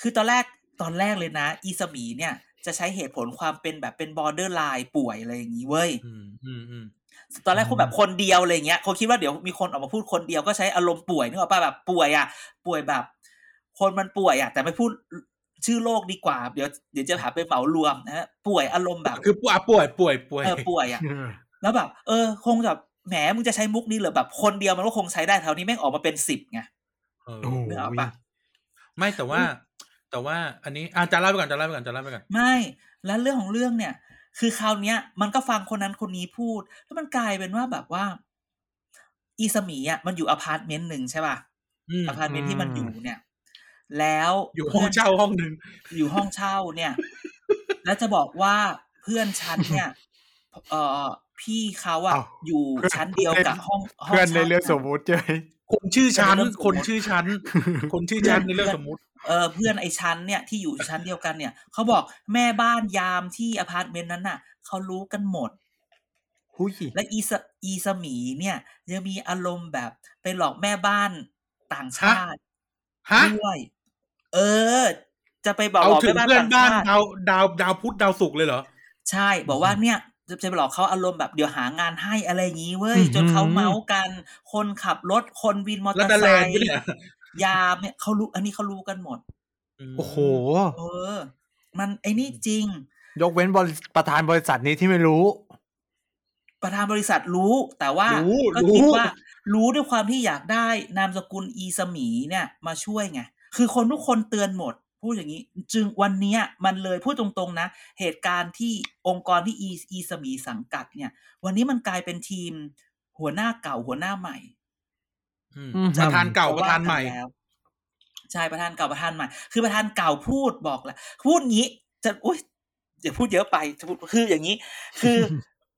คือตอนแรกตอนแรกเลยนะ อีสมีเนี่ย จะใช้เหตุผลความเป็นแบบเป็น borderline ป่วยอะไรอย่างนี้เว้ยอืมอืมอืมตอนแรกคนแบบคนเดียวอะไรเงี้ยเขาคิดว่าเดี๋ยวมีคนออกมาพูดคนเดียวก็ใช้อารมณ์ป่วยนึกออกป่ะแบบป่วยอะ ป่วยแบบ คนมันป่วยอะ แต่ไม่พูดชื่อโรคดีกว่า เดี๋ยวเดี๋ยวจะหาเป็นเหมารวมนะฮะป่วยอารมณ์แบบ คือป่วยป่วยป่วยป่วยเออป่วยอะเออแล้วแบบ เออ คงแบบแหมมึงจะใช้มุกนี้เหรอแบบ คนเดียวมันก็คงใช้ได้แถวนี้แม่งออกมาเป็นสิบไงเออโอ้โหนึกออกปะไม่แต่ว่า แต่ว่าอันนี้อาจารย์เล่าไปก่อนอาจารย์เล่าไปก่อนอาจารย์เล่าไปก่อนไม่แล้วเรื่องของเรื่องเนี่ย คือคราวเนี้ย มันก็ฟังคนนั้นคนนี้พูด แล้วมันกลายเป็นว่าแบบว่า อีสมีอะมันอยู่อพาร์ตเมนต์หนึ่งใช่ป่ะอืมอพาร์ตเมนต์ที่มันอยู่เนี่ย แล้วอยู่ห้องเช่าห้องหนึ่งอยู่ห้องเช่าเนี่ย แล้วจะบอกว่าเพื่อนฉันเนี่ย เอ่อพี่เขาอะอ้าวอยู่เพื่อนชั้นเดียวกับห้องห้องเพื่อนในช่าเรื่องสมมุติเจ้ยคน ชื่อชั้นเรื่องสมมุติคนชื่อชั้น คนชื่อชั้นในเรื่องสมมุติ เออเพื่อนไอ้ชั้นเนี่ยที่อยู่ชั้นเดียวกันเนี่ยเขาบอกแม่บ้านยามที่อพาร์ตเมนต์นั้นน่ะเขารู้กันหมดหุยและอีสอีสมีเนี่ยยังมีอารมณ์แบบไปหลอกแม่บ้านต่างชาติฮะด้วยเออ จะไปบอกเอาหลอกถึแม่งบ้านเพื่อนต่างบ้านชาติดาวดาวดาวพุธดาวศุกร์เลยเหรอใช่ บอกว่าเนี่ย จะจะไปหลอกเขาอารมณ์แบบเดี๋ยวหางานให้อะไรอย่างนี้เว้ย จนเขาเมาส์กัน คนขับรถคนวินมอเตแล้อวร์แต่ไซแรงค์นี่เนี่ยยามเนี่ยเขารู้ อันนี้เขารู้กันหมดมโอ้โห เออ มันไอ้นี่จริง ยกเว้นบริประธานบริษัทนี้ที่ไม่รู้ ประธานบริษัทรู้ แต่ว่ารู้ก็รู้คิดว่า รู้ด้วยความที่อยากได้นามสกุลอีสมีเนี่ย มาช่วยไง คือคนทุกคนเตือนหมด พูดอย่างนี้ จึงวันเนี้ยมันเลยพูดตรงๆนะ เหตุการณ์ที่องค์กรที่อีอีสมีสังกัดเนี่ย วันนี้มันกลายเป็นทีม หัวหน้าเก่าหัวหน้าใหม่อืมอืมประธานเก่าประธานใหม่ว่กัแล้วใช่ประธานเก่าประธานใหม่ คือประธานเก่าพูดบอกแหละพูดงี้จะอุ้ยอย่าพูดเยอะไปจะพูดคืออย่างนี้ คือ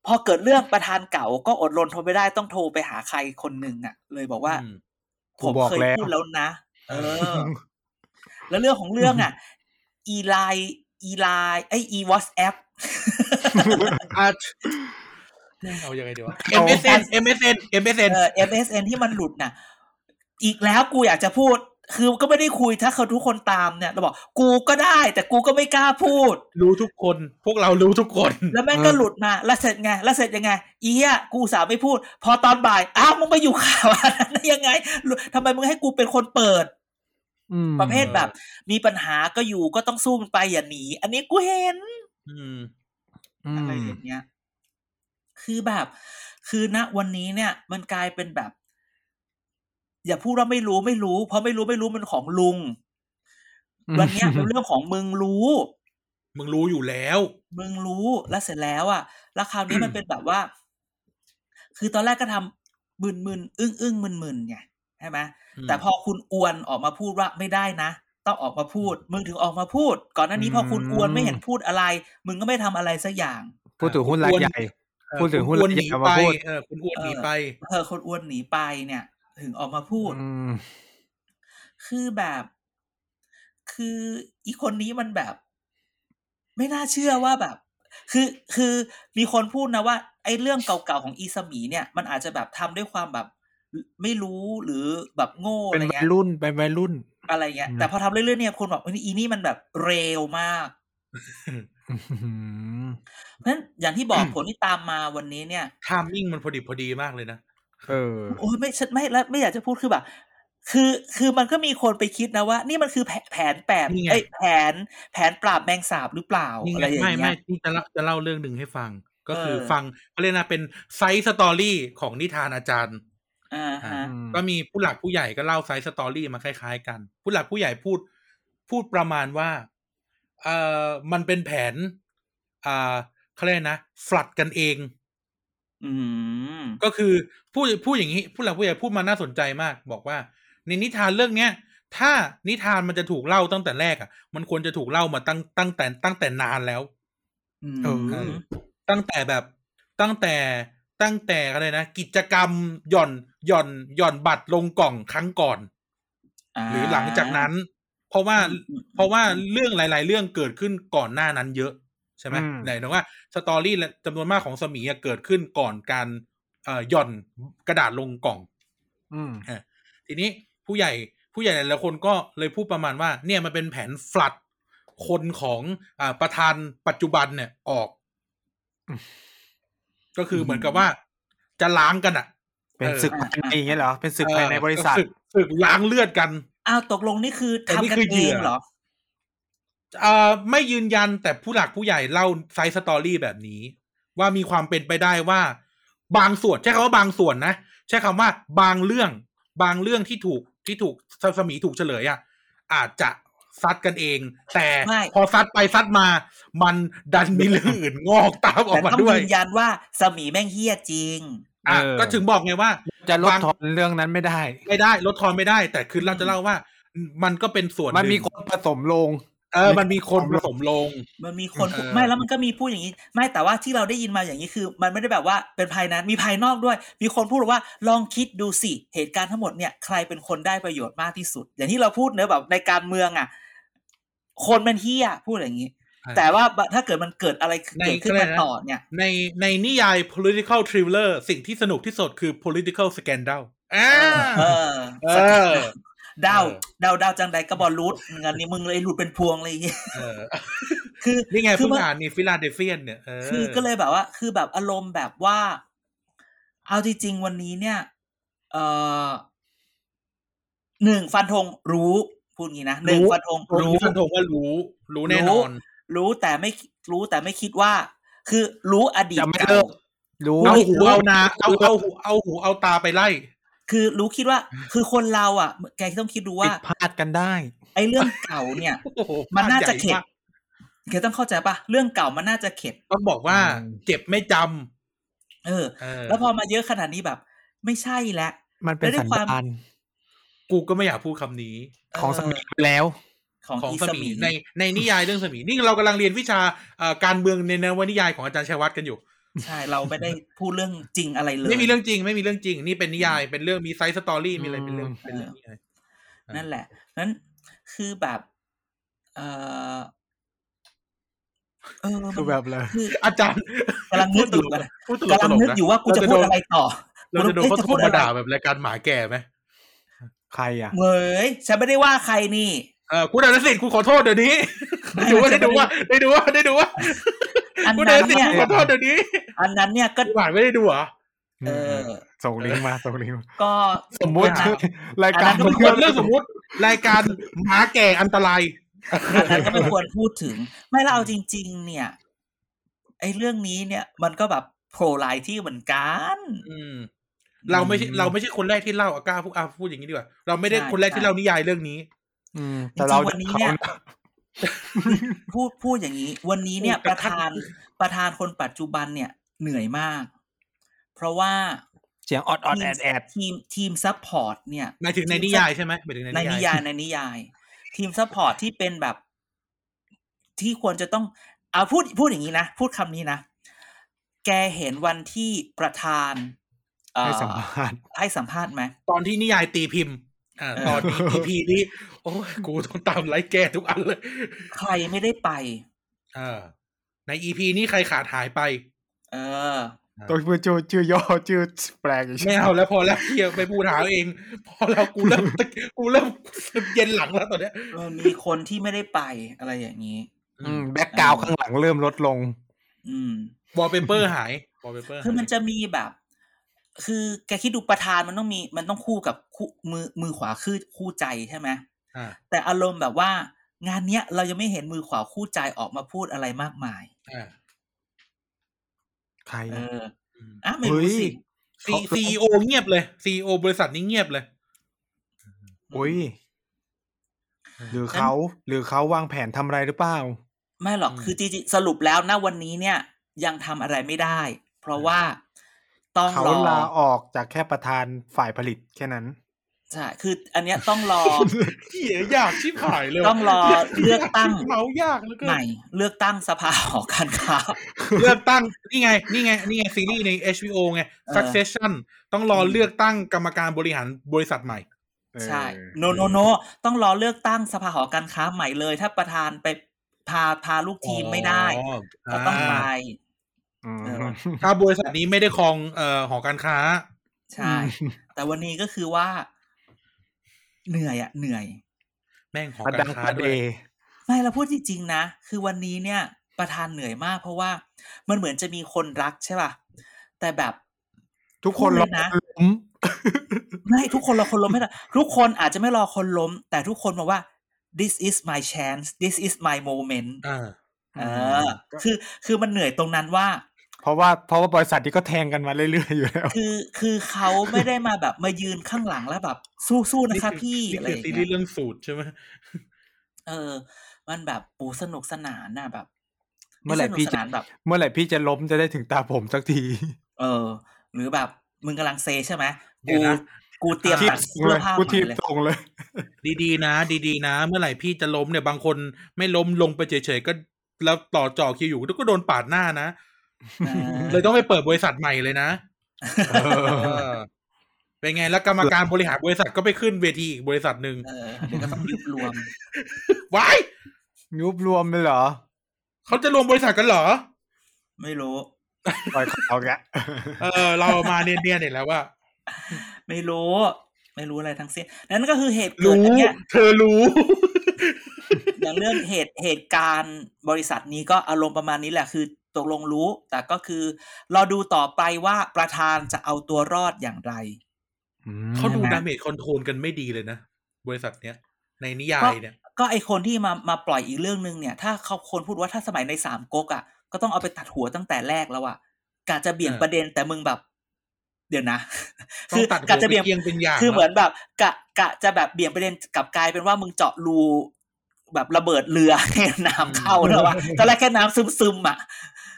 พอเกิดเรื่องประธานเก่าก็อดรนทนไม่ได้ต้องโทรไปหาใครคนหนึ่งอะ เลยบอกว่าอืมกูผมบอกเคยแล้วพูดแล้วนะเออ แล้วเรื่องของเรื่องอะอีไลอีไลไออีวอทแอปอะเอายังไงดีวะ MSN MSN MSN เออ MSN ที่มันหลุดน่ะ อีกแล้วกูอยากจะพูด คือก็ไม่ได้คุยถ้าเขาทุกคนตามเนี่ยเราบอกกูก็ได้ แต่กูก็ไม่กล้าพูด รู้ทุกคน พวกเรารู้ทุกคน แล้วแม่งก็หลุดมาแล้วเสร็จไงแล้วเสร็จยังไงอีเหี้ยกูสาวไม่พูด พอตอนบ่าย อ้าวมึงไปอยู่ข่าวอันนั้นได้ยังไงทำไมมึงให้กูเป็นคนเปิดอืม ประเภทแบบ มีปัญหาก็อยู่ก็ต้องสู้มันไปอย่าหนี อันนี้กูเห็นอืมอือะไรมอย่างเงี้ย คือแบบ คือณวันนี้เนี่ย มันกลายเป็นแบบ อย่าพูดว่าไม่รู้ไม่รู้ เพราะไม่รู้ไม่รู้มันของลุง วันเนี้ยเป็นเรื่องของมึงรู้ มึงรู้อยู่แล้ว มึงรู้แล้วเสร็จแล้วอะ แล้วคราวนี้มันเป็นแบบว่า คือตอนแรกก็ทำมึนมึนอึ้งอึ้งมึนมึนไง ใช่ไหมอืมแต่พอคุณอวนออกมาพูดว่าไม่ได้นะ ต้องออกมาพูด มึงถึงออกมาพูด ก่อนหน้านี้พอคุณอวนไม่เห็นพูดอะไร มึงก็ไม่ทำอะไรสักอย่าง พูดถึงหุ้นรายใหญ่เออพูดถึงหุ้นคุณอ้วนรายหใหนีญ่ไปมาพูดเออคุณอ้วนหนีไปเออคนอ้วนหนีไปเนี่ย ถึงออกมาพูดอืมคือแบบ คืออีคนนี้มันแบบ ไม่น่าเชื่อว่าแบบ คือคือมีคนพูดนะว่า ไอ้เรื่องเก่าๆของอีสมีเนี่ย มันอาจจะแบบทำด้วยความแบบ ไม่รู้หรือแบบโง่เป็อะนไรวัเงี้ยยรุ่นเป็นวัยรุ่น อะไรเงี้ยอืมแต่พอทำเรื่อยๆเนี่ยคนบอกว่าอีนี่มันแบบเร็วมากอืมเพราะฉะนั้นอย่างที่บอกผลที่ตามมาวันนี้เนี่ยทามมิ่งมันพอดีพอดีมากเลยนะเออโอ้ยไม่ฉันไม่แล้วไม่อยากจะพูดคือแบบคือคือมันก็มีคนไปคิดนะว่า นี่มันคือแผแผนแปบนี่ไงเอ้ยแผนแผนปราบแมงสาบหรือเปล่านี่อะไงไรอย่างไม่เงี้ไม่ยที่จะเล่าจะเล่าเรื่องหนึ่งให้ฟัง ก็คือเออฟังเขาเรียกนะเป็น side story ของนิทานอาจารย์ อ่าฮะอืมก็มีผู้หลักผู้ใหญ่ก็เล่า side story มาคล้ายๆกัน ผู้หลักผู้ใหญ่พูดพูดประมาณว่าเอ่อมันเป็นแผนอ่าเขาเรียกนะฟัดกันเองอืมก็คือพูดพูดอย่างนี้ผู้หลักผู้ใหญ่พูดมาน่าสนใจมาก บอกว่า ในนิทานเรื่องเนี้ยถ้านิทานมันจะถูกเล่าตั้งแต่แรกอะ มันควรจะถูกเล่ามาตั้งตั้งแต่ตั้งแต่นานแล้วอืมเออตั้งแต่แบบตั้งแต่ ตั้งแต่อะไรนะกิจกรรมหย่อนหย่อนหย่อนบัตรลงกล่องครั้งก่อนหรือหลังจากนั้น เพราะว่าอืมอืมเพราะว่าเรื่องหลาย ๆ เรื่องเกิดขึ้นก่อนหน้านั้นเยอะใช่ไหมอืมไหนถึงว่าสตอรี่และจำนวนมากของสมีอะเกิดขึ้นก่อนการเอ่อหย่อนกระดาษลงกล่อง อืมอะทีนี้ผู้ใหญ่ผู้ใหญ่หลายๆคนก็เลยพูดประมาณว่า เนี่ยมันเป็นแผนฟลัดคนของอ่าประธานปัจจุบันเนี่ยออกอืม ก็คือเหมือนกับว่า จะล้างกันอะ เป็นศึกภายในอย่างเงี้ยเหรอ เป็นศึกภายในบริษัทศึกศึกล้างเลือดกัน อ้าวตกลงนี่คือแต่นี่ทำกันคือเหยื่อเองเหรอเอ่อไม่ยืนยันแต่ผู้หลักผู้ใหญ่เล่า side story แบบนี้ ว่ามีความเป็นไปได้ว่า บางส่วนใช้คำว่าบางส่วนนะใช้คำว่าบางเรื่อง บางเรื่องที่ถูกที่ถูกสมีถูกเฉลยอะอาจจะ ซัดกันเอง แต่ไม่พอซัดไปซัดมา มันดันมีเรื่องอื่นงอกตามออแต่กมาต้องด้วยยืนยันว่าสมีแม่งเฮี้ยจริงอะเออก็ถึงบอกไงว่า จะลดบางทอนเรื่องนั้นไม่ได้ ไม่ได้ลดทอนไม่ได้ แต่คือเราจะเล่าว่า มันก็เป็นส่วนมันมีหคนผสมลงเออ มันมีคนผสมลง มันมีคนเออไม่แล้วมันก็มีพูดอย่างนี้ ไม่แต่ว่าที่เราได้ยินมาอย่างนี้คือ มันไม่ได้แบบว่าเป็นภายในมีภายนอกด้วย มีคนพูดว่าลองคิดดูสิเหตุการณ์ทั้งหมดเนี่ยใครเป็นคนได้ประโยชน์มากที่สุด อย่างที่เราพูดเนอะแบบในการเมืองอะ คนเป็นเฮียพูดอย่างนี้อ่าแต่ว่าถ้าเกิดมันเกิดอะไรในเกิดขึ้นเขาเรีมายกนะต่อเนี่ย ในในนิยาย political thriller สิ่งที่สนุกที่สุดคือ political scandal อ่าเออเออดาวเออดาวดาวจังใดก็บอลรูดงานนี้มึงเลยหลุดเป็นพวงอะไรอย่างเงี้ยเออคือนี่ไงคือเพิ่งมันอ่านนี่ฟิลาเดลเฟียนเนี่ยเออคือก็เลยแบบว่า คือแบบอารมณ์แบบว่า เอาจริงๆวันนี้เนี่ย เอ่อหนึ่งฟันธงรู้ พูดงี้นะหนึ่งฟันธงรู้รู้ฟันธงว่ารู้ รู้แน่นอน รู้แต่ไม่รู้แต่ไม่คิดว่า คือรู้อดีตจะไม่เก่าเลิกรู้เอาหูเอานาเอาเอาหูเอาหูเอาตาไปไล่ คือรู้คิดว่า คือคนเราอะ แกต้องคิดดูผิว่าดพลาดกันได้ ไอ้เรื่องเก่าเนี่ยโอ้โหมันน่าจะภพใหญ่เข็ดมากแกต้องเข้าใจปะเรื่องเก่ามันน่าจะเข็ดต้องบอกว่าอืมเจ็บไม่จำเออเออ แล้วพอมาเยอะขนาดนี้แบบ ไม่ใช่แล้วมันเป็นแล้วด้สัวนยความดาน กูก็ไม่อยากพูดคำนี้ ของสมีไปแล้วของของอีสสมีมีในในนิยายเรื่องสมีนี่เรากำลังเรียนวิชาเอ่อการเมืองในนวนิยายของอาจารย์ชัยวัฒน์กันอยู่ ใช่เราไม่ได้พูดเรื่องจริงอะไรเลย ไม่มีเรื่องจริงไม่มีเรื่องจริง นี่เป็นนิยายเป็นเรื่องมีไซส์สตอรี่มีอะไรเป็นเรื่องอืมเป็นเรื่องนิยายนั่นแหละนั้นคือแบบเออเออมันคือแบบเลยคืออาจารย์กำลังนึกอยู่พูดตลกกำลังนึกอยู่ว่ากูจะพูดอะไรต่อเราจะโดนเขาโทรมาด่าแบบรายการหมาแก่ไหม ใครอะเว้ยฉันไม่ได้ว่าใครนี่ เออคุณอนุสิทธิ์คุณขอโทษเดี๋ยวนี้ไม่ได้ดูว่าไม่ได้ดูว่าได้ดูว่าได้ดูว่าอันคุณอนั้นนุสิทธิ์เนี่ยคุณขอโทษเดี๋ยวนี้ อันนั้นเนี่ยก็หวานไม่ได้ดูเหรอเออส่งลิงก์มาส่งลิงก์มาก็สมมุติอ่ารายการอันนั้นก็ไม่เรื่องเรื่องสมมติ รายการหมาแก่อันตรายอันนั้นก็ไม่ควรพูดถึง ไม่แล้วเอาจริง ๆ เนี่ยไอ้เรื่องนี้เนี่ย มันก็แบบโผล่หลายที่เหมือนกัน อืม เราไม่ใช่เราไม่ใช่คนแรกที่เล่าอากล้าพูดอาพูดอย่างนี้ดีกว่า เราไม่ได้ใช่คนแรกที่ใช่เล่านิยายเรื่องนี้ อืม แต่เราจริงๆวันนี้เนี่ยพูดพูดอย่างนี้ วันนี้เนี่ยพูดปกระระทั่งธานประธานคนปัจจุบันเนี่ยเหนื่อยมาก เพราะว่าเสียงออดออดแอดแอดทีมทีม support เนี่ยหมายถึงในนิยายใช่ไหมหมายถึงในในนินิยายในนิยาย ทีม support ที่เป็นแบบ ที่ควรจะต้องเอาพูดพูดอย่างนี้นะ พูดคำนี้นะ แกเห็นวันที่ประธานเอ่อ ให้สัมภาษณ์ให้สัมภาษณ์ไหมตอนที่นิยายตีพิมพ์อ่าเออตอนนี้ EP นี้โอ้ยกูต้องตามไลค์แกทุกอันเลย ใครไม่ได้ไปอ่าใน EP นี้ใครขาดหายไป เออตัวชื่อชื่อชื่อย่อชื่อแปลกอีกไม่เอาแล้วพอแล้วเฮียไปพูดหาเอง พอแล้วกูเริ่มกูเริ่มเย็นหลังแล้วตอนเนี้ยเออมีคนที่ไม่ได้ไปอะไรอย่างนี้ อืม background ข้างหลังเริ่มลดลง อืมวอลเปเปอร์หายวอลเปเปอร์คือมันจะมีแบบ คือแกคิดดูประธานมันต้องมีมันต้องคู่กับคู่มือมือขวาคือคู่ใจใช่ไหมอ่าแต่อารมณ์แบบว่างานเนี้ยเรายังไม่เห็นมือขวาคู่ใจออกมาพูดอะไรมากมายอ่าใครเออะออะไม่รู้สิซีซีโอเงียบเลยซีโอบริษัทนี้เงียบเลยอุ้ยหรือเขาหรือเขาวางแผนทำอะไรหรือเปล่า ไม่หรอกอืมคือจริงๆสรุปแล้วนะวันนี้เนี่ย ยังทำอะไรไม่ได้ เพราะว่า ต้องเขารอลาออกจากแค่ประธานฝ่ายผลิตแค่นั้นใช่คือ อันเนี้ยต้องรอเหี้ยยากชิบหายเลยต้องรอเลือกตั้งเมายากเหลือเกินใหม่เลือกตั้งสภาหอการค้าเลือกตั้งนี่ไงนี่ไงนี่ไงซีรีส์ใน HBO ไงเออ Succession ต้องรอเลือกตั้งกรรมการบริหารบริษัทใหม่ใช่โนโนโนต้องรอเลือกตั้งสภาหอการค้าใหม่เลย ถ้าประธานไปพาพาลูกทีมไม่ได้อ๋อก็ต้องไปาอืมเออ ถ้าบริษัทนี้ไม่ได้ครองเอ่อหอการค้า ใช่ แต่วันนี้ก็คือว่า เหนื่อยอะเหนื่อย แม่งหอประกาดัรงค้าประด้เดวยไม่เราพูดจริงๆนะคือวันนี้เนี่ย ประธานเหนื่อยมาก เพราะว่ามันเหมือนจะมีคนรักใช่ป่ะแต่แบบทุกคนพูดรเลอยนะล้มไม่ทุกคนรอคนล้มไม่ได้ทุกคนอาจจะไม่รอคนล้ม แต่ทุกคนบอกว่า this is my chance this is my moment อ่าเออคือคือมันเหนื่อยตรงนั้นว่า เพราะว่าเพราะว่าบริษัทนี้ก็แทงกันมาเรื่อยๆอยู่แล้ว คือคือเขาไม่ได้มาแบบมายืนข้างหลังแล้วแบบ สู้ๆนะคะพี่นี่อะไรคืออย่างซีรีเงี้ส์ยเรื่องสูตรใช่ไหมเออ มันแบบปูสนุกสนานน่ะแบบ เมื่อไหร่สนุกพี่สจะนานแบบ เมื่อไหร่พี่จะล้มจะได้ถึงตาผมสักที เออ หรือแบบมึงกำลังเซใช่ไหมเดี๋ยกูวนะกูเตรียมทีบตัดส่งเสื้เลอยผ้ากูใหทีม่บเลยส่งเลย ดีๆ นะ ดีๆ นะ เมื่อไหร่พี่จะล้มเนี่ยบางคนไม่ล้มลงไปเฉยๆก็แล้วต่อจ่อคิวอยู่ก็โดนปาดหน้านะ เออเลยต้องไปเปิดบริษัทใหม่เลยนะเออเออเป็นไงแล้วกรรมการบริหารบริษัทก็ไปขึ้นเวทีอีกบริษัทหนึ่งเออเดี๋ยวก็ต้องยุบรวมว้ายยุบรวมเลยเหรอเขาจะรวมบริษัทกันเหรอ ไม่รู้ปล่อยเขาแกเออ เรามาเนียนๆเนี่ยแล้วว่า ไม่รู้ ไม่รู้อะไรทั้งสิ้นนั่นก็คือเหตุเกิดรู้อันเนี้ยเธอรู้อย่างเรื่องเหตุเหตุการณ์บริษัทนี้ก็อารมณ์ประมาณนี้แหละคือ ตกลงรู้ แต่ก็คือรอดูต่อไปว่าประธานจะเอาตัวรอดอย่างไรเขาดูใช่ไหม damage control กันไม่ดีเลยนะ บริษัทเนี้ย ในนิยายเนี่ย ก็ไอคนที่มามาปล่อยอีกเรื่องหนึ่งเนี่ย ถ้าเขาคนพูดว่าถ้าสมัยในสามก๊กอะก็ต้องเอาไปตัดหัวตั้งแต่แรกแล้วอะกะจะเบี่ยงเออประเด็นแต่มึงแบบ เดี๋ยวนะต้อคืงอตัดหักะวจะไปเบี่ยงเอียงเป็นอย่างคือเหมือนละแบบ กะกะจะแบบเบี่ยงประเด็นกลับกลายเป็นว่ามึงเจาะรู แบบระเบิดเรือให้น้ำเข้าเนอะวะตอนแรกแค่น้ำซึมซึมๆอะ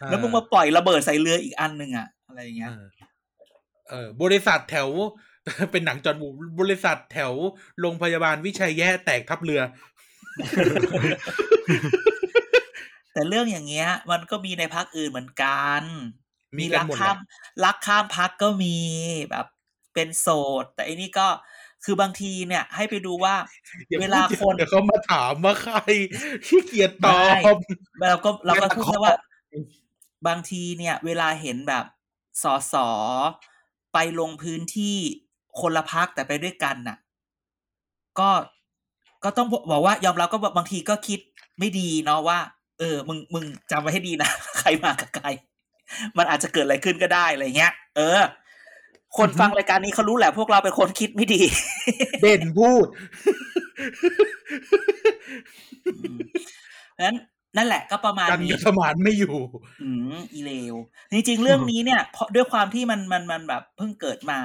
แล้วมึงมาปล่อยระเบิดใส่เรืออีกอันหนึ่งอะ อะไรอย่างเงี้ยเออเออบริษัทแถวเป็นหนังจอห์นวูบริษัทแถวโรงพยาบาลวิชัยแย่แตกทับเรือ แต่เรื่องอย่างเงี้ย มันก็มีในพักอื่นเหมือนกัน มีกันรัหมดแหละข้ามรักข้ามพักก็มีแบบเป็นโสด แต่อันนี้ก็ คือบางทีเนี่ย ให้ไปดูว่าอย่เวพูดลาเดี๋ยวคนเดี๋ยวเขามาถามว่าใครขี้เกียจตอไม่บเราก็เราก็ไม่พูดขอแค่ว่า บางทีเนี่ย เวลาเห็นแบบสอสอไปลงพื้นที่คนละพักแต่ไปด้วยกันน่ะ ก็ก็ต้องบอกว่ายอมรับก็บางทีก็คิดไม่ดีเนาะว่า เออ มึงมึงจำไว้ให้ดีนะ ใครมากับใคร มันอาจจะเกิดอะไรขึ้นก็ได้อะไรเงี้ย เออ คนฟังรายการนี้เขารู้แหละพวกเราเป็นคนคิดไม่ดี เด่นพูดอืมนั้นนั่นแหละก็ประมาณกันนี้กับสมานไม่อยู่ อืมอีเลวจริงๆเรื่องนี้เนี่ยเพราะด้วยความที่มันมันมันแบบเพิ่งเกิดมา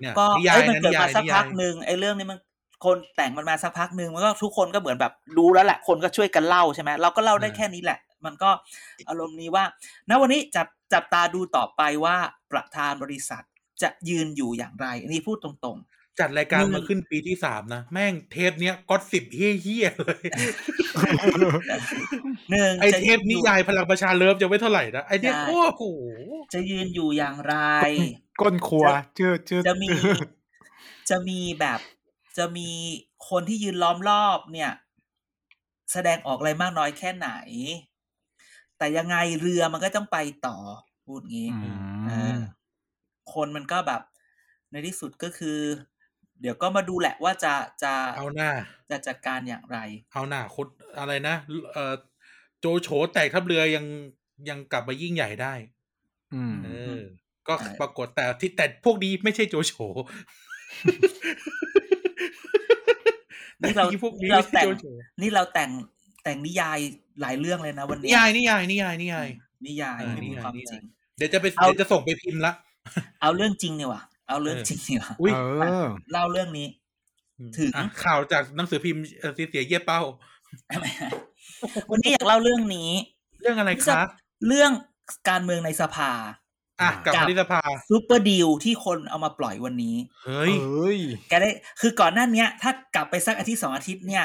เนี่ยก็นิยาไอ้ยยมันนะเกินิดยามายสักนิพัยากยหนึ่งไอ้เรื่องนี้มันคนแต่งมันมาสักพักหนึ่งมันก็ทุกคนก็เหมือนแบบรู้แล้วแหละ คนก็ช่วยกันเล่าใช่ไหมเราก็เล่าได้แค่นี้แหละ มันก็อารมณ์นี้ว่าณวันนี้จับจับตาดูต่อไปว่าประธานบริษัท จะยืนอยู่อย่างไร อันนี้พูดตรงจัดรายการหนึ่งมาขึ้นปีที่สามนะ แม่งเทปเนี้ยก็สิบเฮี้ยๆเลยๆหนึ่งไอจะเทยืปนอนิยู่ยายพลังประชาเลิฟยังไม่เท่าไหร่นะไอเนี้ยใช่โอ้โหจะยืนอยู่อย่างไร ก้นครัวชื่อชื่อจะมี จะมีแบบจะมีคนที่ยืนล้อมรอบเนี่ย แสดงออกอะไรมากน้อยแค่ไหน แต่ยังไงเรือมันก็ต้องไปต่อพูดงี้อืเอมอ คนมันก็แบบ ในที่สุดก็คือ เดี๋ยวก็มาดูแหละว่าจะจะเอาหน้า จะจัดการอย่างไร เอาหน้าคนอะไรนะเออโจโฉแตกทัพเรือยังยังกลับมายิ่งใหญ่ได้ อืมเออ ก็ใช่ปรากฏแต่ที่แต่พวกนี้ไม่ใช่โจโฉนี่เราแต่พวกนี้เราไม่ใช่แต่งโจโฉนี่เราแต่งแต่งนิยายหลายเรื่องเลยนะวันนินี้ยายนิยายนิยายนิยายนิยายเออไม่มีนิยายความนิยายจริงเดี๋ยวจะไปเอาเดี๋ยวจะส่งไปพิมพ์ละ เอาเรื่องจริงเนี่ยว่ะเอาเรื่องจริงเนี่ยว่ะอุ้ยเออเล่าเรื่องนี้ ถึงอะข่าวจากหนังสือพิมพ์เอ่อเสียเยี่ยเป้าวันนี้อยากเล่าเรื่องนี้ เรื่องอะไรที่คะจะเรื่องการเมืองในสภาอะกลับกับมาที่สภา super deal ที่คนเอามาปล่อยวันนี้ เฮ้ยเอ้ยแกได้คือก่อนหน้าเนี้ยถ้ากลับไปสักอาทิตย์สองอาทิตย์เนี่ย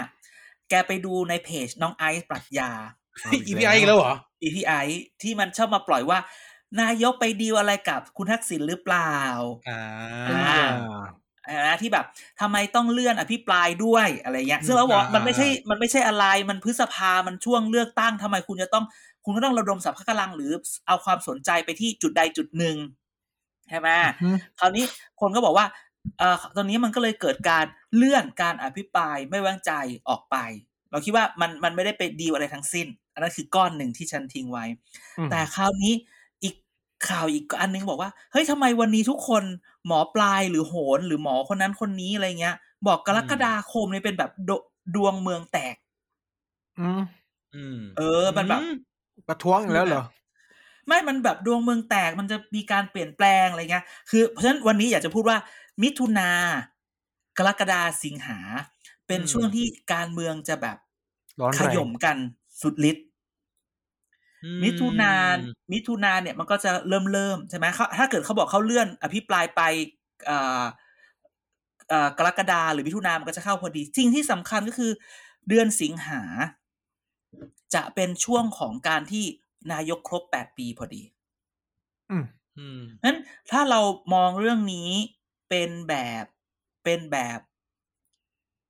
แกไปดูในเพจน้องไอซ์ปรัชญาอีพีไออีกแล้วเหรออีพีไอที่มันชอบมาปล่อยว่า นายกไปดีลอะไรกับคุณทักษิณหรือเปล่าอ่าอ่านะที่แบบทำไมต้องเลื่อนอภิปรายด้วยอะไรเงี้ยซึ่งเราบอกว่าอ่ามัมันไม่ใช่มันไม่ใช่อะไรมันพฤษภามันช่วงเลือกตั้งทำไมคุณจะต้องคุณก็ต้องระดมสรรพกำลังหรือเอาความสนใจไปที่จุดใดจุดหนึ่งใช่ไหมอืมคราวนี้คนก็บอกว่าเอ่อตอนนี้มันก็เลยเกิดการเลื่อนการอภิปรายไม่ไว้วางใจออกไป เราคิดว่ามันมันไม่ได้ไปดีลอะไรทั้งสิ้น อันนั้นคือก้อนหนึ่งที่ฉันทิ้งไว้ แต่คราวนี้อีก ข่าวอีกอันนึงบอกว่าเฮ้ยทำไมวันนี้ทุกคนหมอปลายหรือโหนหรือหมอคนนั้นคนนี้อะไรเงี้ย บอกกรกฎาคมเนี่ยเป็นแบบดดวงเมืองแตก อืมอืมเออ มันแบบอืมประท้วงอีกแล้วเหรอไม่ มันแบบดวงเมืองแตกมันจะมีการเปลี่ยนแปลงอะไรเงี้ย คือ เพราะฉะนั้นวันนี้อยากจะพูดว่า มิถุนากรกฎาสิงหา เป็นช่วงที่การเมืองจะแบบร้อนขแรงย่มกันสุดฤทธิ์อื มิถุนานมิถุนาเนี่ยมันก็จะเริ่มเริ่มใช่ไหมเขาถ้าเกิดเขาบอกเขาเลื่อนอภิปรายไปเอ่อเอ่อกรกฎาหรือมิถุนามันก็จะเข้าพอดีสิ่งที่สำคัญก็คือ เดือนสิงหา จะเป็นช่วงของการที่นายกครบแปดปีพอดีอืมอืมนั้นถ้าเรามองเรื่องนี้เป็นแบบเป็นแบบ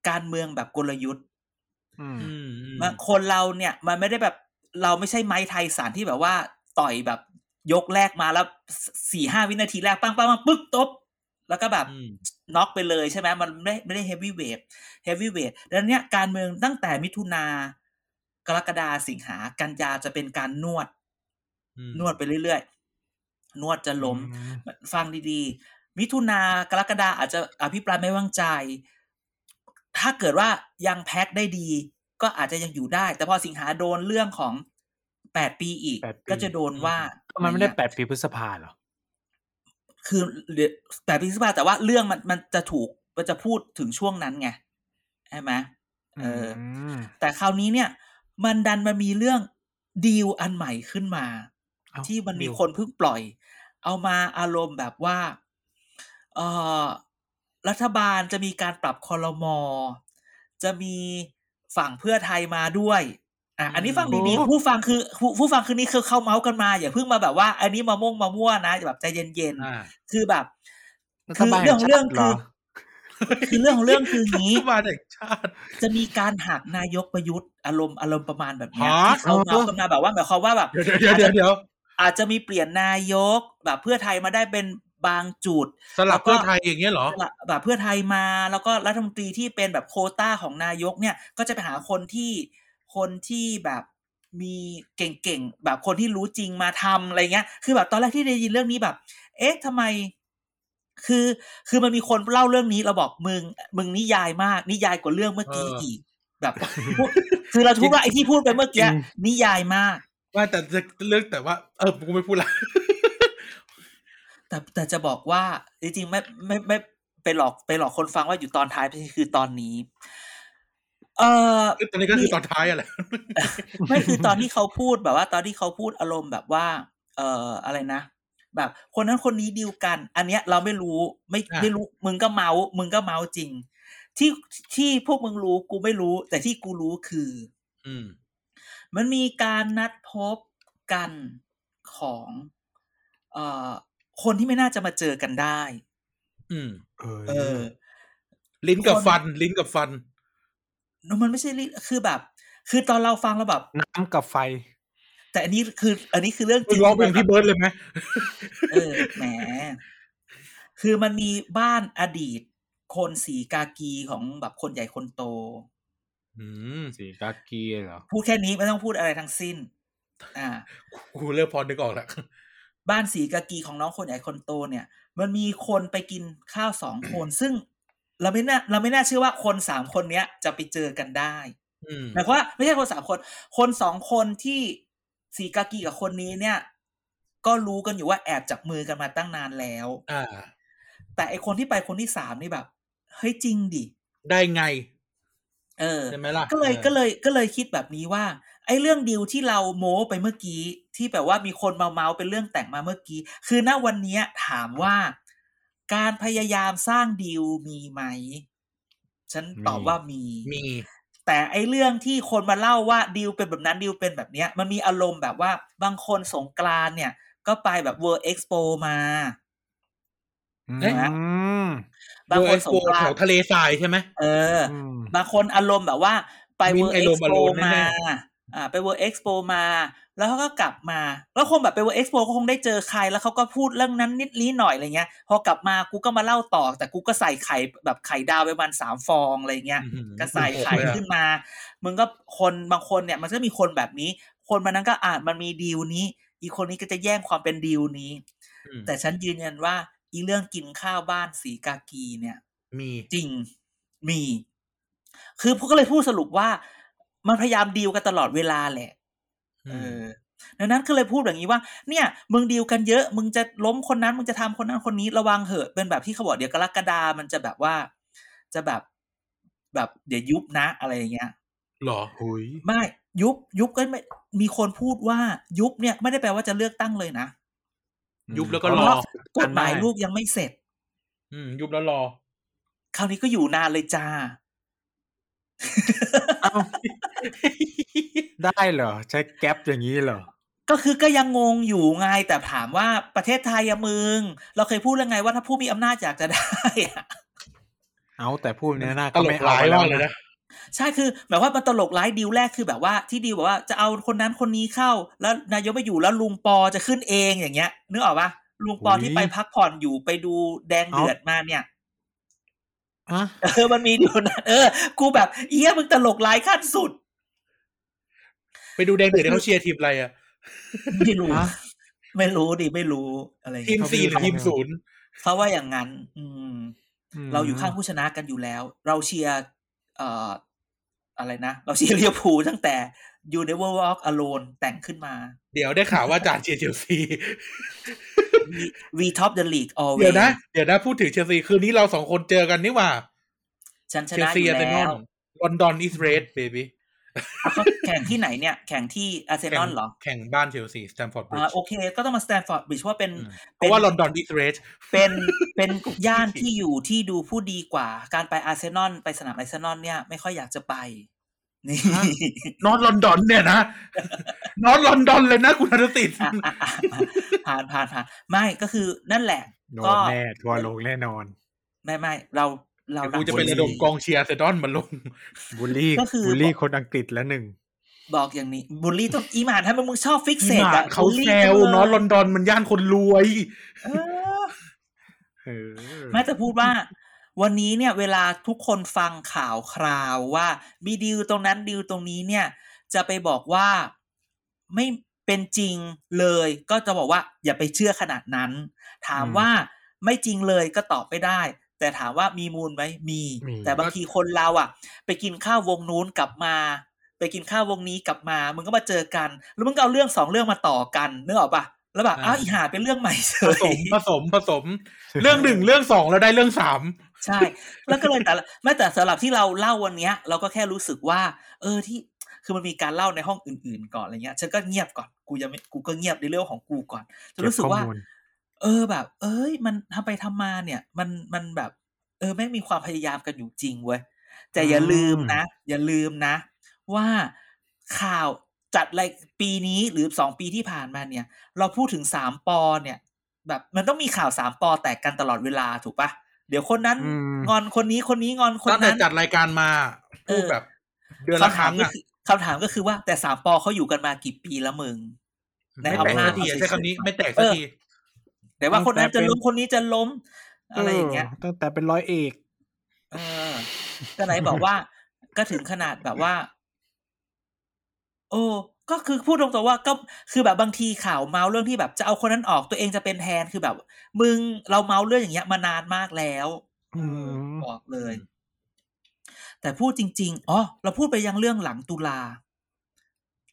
การเมืองแบบกลยุทธ์อืมอืมอืมมันคนเราเนี่ย มันไม่ได้แบบ เราไม่ใช่ไม้ไทยสารที่แบบว่าต่อยแบบยกแรกมาแล้วสี่ห้าวินาทีแรก ปังปังปังปึ๊กตบแล้วก็แบบอืมน็อกไปเลยใช่ไหมมันไม่ไม่ได้เฮฟวี่เวทเฮฟวี่เวทดังนั้นเนี่ยการเมืองตั้งแต่มิถุนากรกฎาสิงหากันยาจะเป็นการนวดอืมนวดไปเรื่อยๆ นวดจะล้ม ฟังดีๆ มิถุนากรกฎาอาจจะอภิปรายไม่ไว้วางใจ ถ้าเกิดว่ายังแพ็คได้ดี ก็อาจจะยังอยู่ได้ แต่พอสิงหาโดนเรื่องของแปดปีอีกแปดปีก็จะโดนว่ามันไม่ได้แปดปีพฤษภาเหรอคือแปดปีสิบห้าแต่ว่าเรื่องมันมันจะถูกมันจะพูดถึงช่วงนั้นไงใช่ไหมเอออมแต่คราวนี้เนี่ย มันดันมามีเรื่องดีลอันใหม่ขึ้นมาเอ้าที่มันมีดีลคนเพิ่งปล่อย เอามาอารมณ์แบบว่าเออรัฐบาลจะมีการปรับคอรมอจะมี ฝั่งเพื่อไทยมาด้วยอะอันนี้ฟังดีๆผู้ฟังคือผู้ผู้ฟังคือนี่คือเข้าเมาส์กันมา อย่าเพิ่งมาแบบว่า อันนี้มาม่วงมามั่วนะแบบใจเย็นอ่าๆคือแบบรัฐคือบาลเรื่องของเรื่องแห่คือชาติหคือเรื่องของเรื่องคืออย่างนี้รัฐบาลแห่งชาติ จะมีการหักนายกประยุทธ์อารมณ์อารมณ์ประมาณแบบเนี้ยฮะที่เขาเมาส์กันมาแบบว่าหมายความว่าแบบเดี๋ยวเดี๋ยวเดี๋ยวเดี๋ยวอาจจะมีเปลี่ยนนายกแบบเพื่อไทยมาได้เป็น บางจุด สลับเพื่อไทยอย่างเงี้ยเหรอแบบเพื่อไทยมาแล้วก็รัฐมนตรีที่เป็นแบบโควต้าของนายกเนี่ยก็จะไปหาคนที่คนที่แบบมีเก่งๆแบบคนที่รู้จริงมาทำอะไรเงี้ย คือแบบตอนแรกที่ได้ยินเรื่องนี้แบบ เอ๊ะทำไม คือคือมันมีคนเล่าเรื่องนี้เราบอกมึง มึงนิยายมาก นิยายกว่าเรื่องเมื่อกี้เอออีอีกแบบคือเราทุกว่าไอ้ที่พูดไปเมื่อกี้จริงนิยายมากว่าแต่จะเลือกแต่ว่า เออกูไม่พูดละ แต่แต่จะบอกว่าจริงๆไม่ไม่ไม่ไปหลอกไปหลอกคนฟังว่าอยู่ตอนท้ายไม่ใช่คือตอนนี้ เออตอนนี้ก็คือตอนท้ายอะแหละไม่คือตอนที่เขาพูดแบบว่า ตอนที่เขาพูดอารมณ์แบบว่า เอ่ออะไรนะแบบ คนนั้นคนนี้ดีลกัน อันเนี้ยเราไม่รู้ไม่อะไม่รู้มึงก็เมาส์มึงก็เมาส์จริง ที่ที่พวกมึงรู้กูไม่รู้ แต่ที่กูรู้คือ อืม มันมีการนัดพบกันของ เอ่อ คนที่ไม่น่าจะมาเจอกันได้ อืม เออเออลิ้นกับคนฟัน ลิ้นกับฟันมันไม่ใช่ลิคือแบบ คือตอนเราฟังแล้วแบบ น้ำกับไฟ แต่อันนี้คือ อันนี้คือเรื่องจมึริงงร้องเพลงพี่เบิร์ดเลยไหมเออแหมคือมันมีบ้านอดีต คนสีกากีของแบบคนใหญ่คนโต อืมสีกากีเหรอ พูดแค่นี้ไม่ต้องพูดอะไรทั้งสิ้น อ่ากูเริ่มพอนึกออกแล้ว บ้านสีกากีของน้องคนใหญ่คนโตเนี่ย มันมีคนไปกินข้าวสองคน ซึ่งเราไม่น่าเราไม่น่าเชื่อว่าคนสามคนเนี้ยจะไปเจอกันได้อืมหมายความว่าไม่ใช่คนสามคน คนสองคนที่สีกากีกับคนนี้เนี่ย ก็รู้กันอยู่ว่าแอบจับมือกันมาตั้งนานแล้วอ่าแต่ไอคนที่ไปคนที่สามนี่แบบเฮ้ยจริงดิ ได้ไง เออใช่ไหมล่ะก็เลยออก็เลยก็เลยคิดแบบนี้ว่า ไอ้เรื่องดีลที่เราโม้ไปเมื่อกี้ ที่แบบว่ามีคนเมาเมาๆเป็นเรื่องแต่งมาเมื่อกี้ คือณวันเนี้ยถามว่าการพยายามสร้างดีลมีไหม ฉันตอบมีว่ามีมี แต่ไอ้เรื่องที่คนมาเล่าว่าดีลเป็นแบบนั้นดีลเป็นแบบเนี้ย มันมีอารมณ์แบบว่าบางคนสงกรานต์เนี่ย ก็ไปแบบ World Expo มาอืเอ๊ะมบางเวอคนร์สโปงกรานแถต์วทะเลทรายใช่ไหมเอออืมบางคนอารมณ์แบบว่า ไปมิน World ไอโรม Expo Alone มาแน่ อ่าไป World Expo มา แล้วเขาก็กลับมา แล้วคงแบบไป World Expo ก็คงได้เจอใคร แล้วเขาก็พูดเรื่องนั้นนิดนี้หน่อยอะไรเงี้ย พอกลับมากูก็มาเล่าต่อ แต่กูก็ใส่ไข่แบบไข่ดาวไปประมาณสามฟองอะไรเงี้ยอื้อหือก็ใส่ไข่โอ้โหเลยอะขึ้นมา มึงก็คนบางคนเนี่ยมันก็มีคนแบบนี้ คนมันนั้นก็อ่านมันมีดีลนี้ อีกคนนี้ก็จะแย่งความเป็นดีลนี้อืมแต่ฉันยืนยันว่าอีเรื่องกินข้าวบ้านสีกากีเนี่ย มีจริงมี คือพวกก็เลยพูดสรุปว่า มันพยายามดีลกันตลอดเวลาแหละเออดังนั้นก็เลยพูดอย่างนี้ว่า เนี่ย มึงดีลกันเยอะ มึงจะล้มคนนั้น มึงจะทำคนนั้นคนนี้ระวังเหอะ เป็นแบบที่เขาบอกเดี๋ยวกรกฎามันจะแบบว่า จะแบบแบบเดี๋ยวยุบนะอะไรอย่างเงี้ยหรอหุยไม่ยุบยุบก็ไม่มีคนพูดว่ายุบเนี่ยไม่ได้แปลว่าจะเลือกตั้งเลยนะ ยุบแล้วก็เพรราะอกฎหมายลูกยังไม่เสร็จ อืม ยุบแล้วรอ คราวนี้ก็อยู่นานเลยจ้าเอ้า ได้เหรอ ใช้แก๊ปอย่างนี้เหรอ ก็คือก็ยังงงอยู่ไงแต่ถามว่าประเทศไทยอะมึง เราเคยพูดแล้วไงว่าถ้าผู้มีอำนาจอยากจะได้อะเอาแต่พูดเนี้ยหน้าตก็ลไม่กเอาร้ายแล้วมากเลยนะนะใช่คือหมายว่ามันตลกร้ายดีลแรกคือแบบว่าที่ดีลบอกว่าจะเอาคนนั้นคนนี้เข้า แล้วนายกไปอยู่แล้วลุงปอจะขึ้นเองอย่างเงี้ยนึกออกปะลุงปอที่ไปพักผ่อนอยู่ไปดูแดงเดือดมาเนี่ยอะเออมันมีดีลนั้นเออ กูแบบเอี้ยมึงตลกร้ายขั้นสุด ไปดูแดงเดือดที่เขาเชียร์ทีมอะไรอะไม่รู้ไม่รู้ดิไม่รู้อะไรอย่างทีมเงี้ยสี่หรือทีมศูนย์เขาว่าอย่างนั้น อืมมเราอยู่ข้างผู้ชนะกันอยู่แล้ว เราเชียร์เอ่ออะไรนะ เราเชียร์ลิเวอร์พูลตั้งแต่ You Never Walk Alone แต่งขึ้นมา เดี๋ยวได้ข่าวว่าจ่าเชียร์เชลซี we top the league always เดี๋ยวนะ เดี๋ยวนะ พูดถึงเชลซี คืนนี้เราสองคนเจอกันนี่หว่าฉันชเชลนะอซียู่อาร์เซนอแล้ลว London is red baby อะเขา แข่งที่ไหนเนี่ย แข่งที่อาร์เซนอลเหรอ แข่งบ้านเชลซีสแตมฟอร์ดบริดอ่าโอเค ก็ต้องมาสแตนฟอร์ดบริดจ์ว่าเป็น เพราะว่า London is red เป็นเป็นย่านที่อยู่ที่ดูผู้ดีกว่า การไปอาร์เซนอลไปสนามอาร์เซนอลเนี่ยไม่ค่อยอยากจะไป นี่ North London เนี่ยนะ North London เลยนะคุณธนสิทธิ์อะอะอะอะผ่านผ่านผ่านไม่ก็คือนั่นแหละก็โดนแน่ทัวร์ลงแน่นอน ไม่ไม่เรา เรากูจะไประดมกองเชียร์อาร์เซนอลมาลงบูลลี่ก็คือบูลลี่คนอังกฤษแล้วหนึ่งบอกอย่างนี้บูลลี่ต้องอีหมานถ้ามึงชอบฟิกเซตอะเขาบูลลี่แซวจังเลยนอตลอนดอนมันย่านคนรวยเออเออแม้แต่พูดว่า วันนี้เนี่ย เวลาทุกคนฟังข่าวคราวว่ามีดีลตรงนั้นดีลตรงนี้เนี่ย จะไปบอกว่าไม่เป็นจริงเลย ก็จะบอกว่า อย่าไปเชื่อขนาดนั้น ถามว่าไม่จริงเลยก็ตอบไม่ได้ แต่ถามว่ามีมูลไหมมี แต่บางทีคนเราอะ ไปกินข้าววงนู้นกลับมา ไปกินข้าววงนี้กลับมา มึงก็มาเจอกัน แล้วมึงก็เอาเรื่องสองเรื่องมาต่อกันนึกออกปะแล้วแบบอ่าอ้าวอีหาเป็นเรื่องใหม่เฉผสยมผสมผสม เรื่องหนึ่งเรื่องสองแล้วได้เรื่องสามใช่ แล้วก็เลยแต่ละไม่แต่สำหรับที่เราเล่าวันเนี้ย เราก็แค่รู้สึกว่า เออที่คือมันมีการเล่าในห้องอื่น ๆ ก่อนอะไรเงี้ยฉันก็เงียบก่อนกูยังไม่กูก็เงียบในเรื่องของกูก่อนจะรู้สึกว่า เบข้อมูลเออแบบ เอ้ย มันทำไปทำมาเนี่ย มันมันแบบ เออแม่งมีความพยายามกันอยู่จริงเว้ยแต่อย่าลืมนะ อย่าลืมนะ ว่าข่าวจัดอะไรปีนี้หรือสองปีที่ผ่านมาเนี่ย เราพูดถึงสามปอเนี่ย แบบมันต้องมีข่าวสามปอแตกกันตลอดเวลาถูกปะเดี๋ยวคนนั้นอืมงอนคนนี้คนนี้งอนคนตั้งแต่นั้นจัดรายการมาพูดแบบ เดือนละครั้งก็อะคือคำถามก็คือว่าแต่สามปอเขาอยู่กันมากี่ปีแล้วมึงในไม่แตกอำนาสัจกทีอะใช้คำนี้ไม่แตกสักที แต่ว่าคนนั้นจะตั้งแต่เป็นล้มคนนี้จะล้ม อะไรอย่างเงี้ย ตั้งแต่เป็นร้อยเอกเออก็ไหนบอกว่า ก็ถึงขนาดแบบว่า โอ้ก็คือพูดตรงๆว่าก็คือแบบบางทีข่าวเมาส์เรื่องที่แบบจะเอาคนนั้นออกตัวเองจะเป็นแทนคือแบบ มึงเราเมาส์เรื่องอย่างเงี้ยมานานมากแล้วอืมบอกเลย แต่พูดจริงๆอ๋อเราพูดไปยังเรื่องหลังตุลา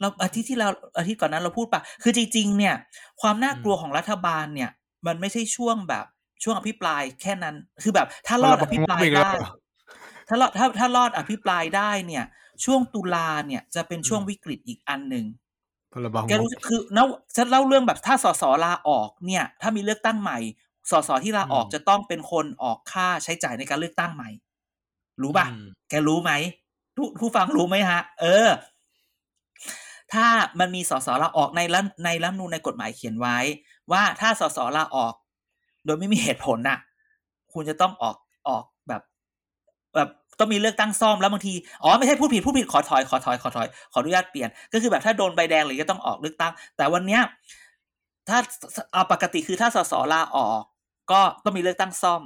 เราอาทิตย์ที่เราอาทิตย์ก่อนนั้นเราพูดปะคือจริง ๆ เนี่ย ความน่ากลัวของรัฐบาลเนี่ย มันไม่ใช่ช่วงแบบ ช่วงอภิปรายแค่นั้น คือแบบ ถ้ารอดอภิปรายพรบงบอีกแล้วได้เหรอถ้ารอดถ้าถ้ารอดอภิปรายได้เนี่ย ช่วงตุลาเนี่ยจะเป็นช่วงวิกฤตอีกอันหนึ่งพรบงแกบรู้คือเนาฉันเล่าเรื่องแบบถ้าสสลาออกเนี่ย ถ้ามีเลือกตั้งใหม่สสที่ลาออกอืมจะต้องเป็นคนออกค่าใช้จ่ายในการเลือกตั้งใหม่ รู้ป่ะอืมแกรู้ไหมผู้ผู้ฟังรู้ไหมฮะ เออ ถ้ามันมีสสลาออกในรัฐในรัฐธรรมนูญในกฎหมายเขียนไว้ ว่าถ้าสสลาออก โดยไม่มีเหตุผลน่ะ คุณจะต้องออกออกแบบ แบบต้องมีเลือกตั้งซ่อมแล้วบางทีอ๋อไม่ใช่พูดผิดพูดผิดขอถอยขอถอยขอถอยขออนุญาตเปลี่ยน ก็คือแบบถ้าโดนใบแดงเลยก็ต้องออกเลือกตั้ง แต่วันเนี้ยถ้าเอาปกติคือถ้าสสลาออก ก็ต้องมีเลือกตั้งซ่อม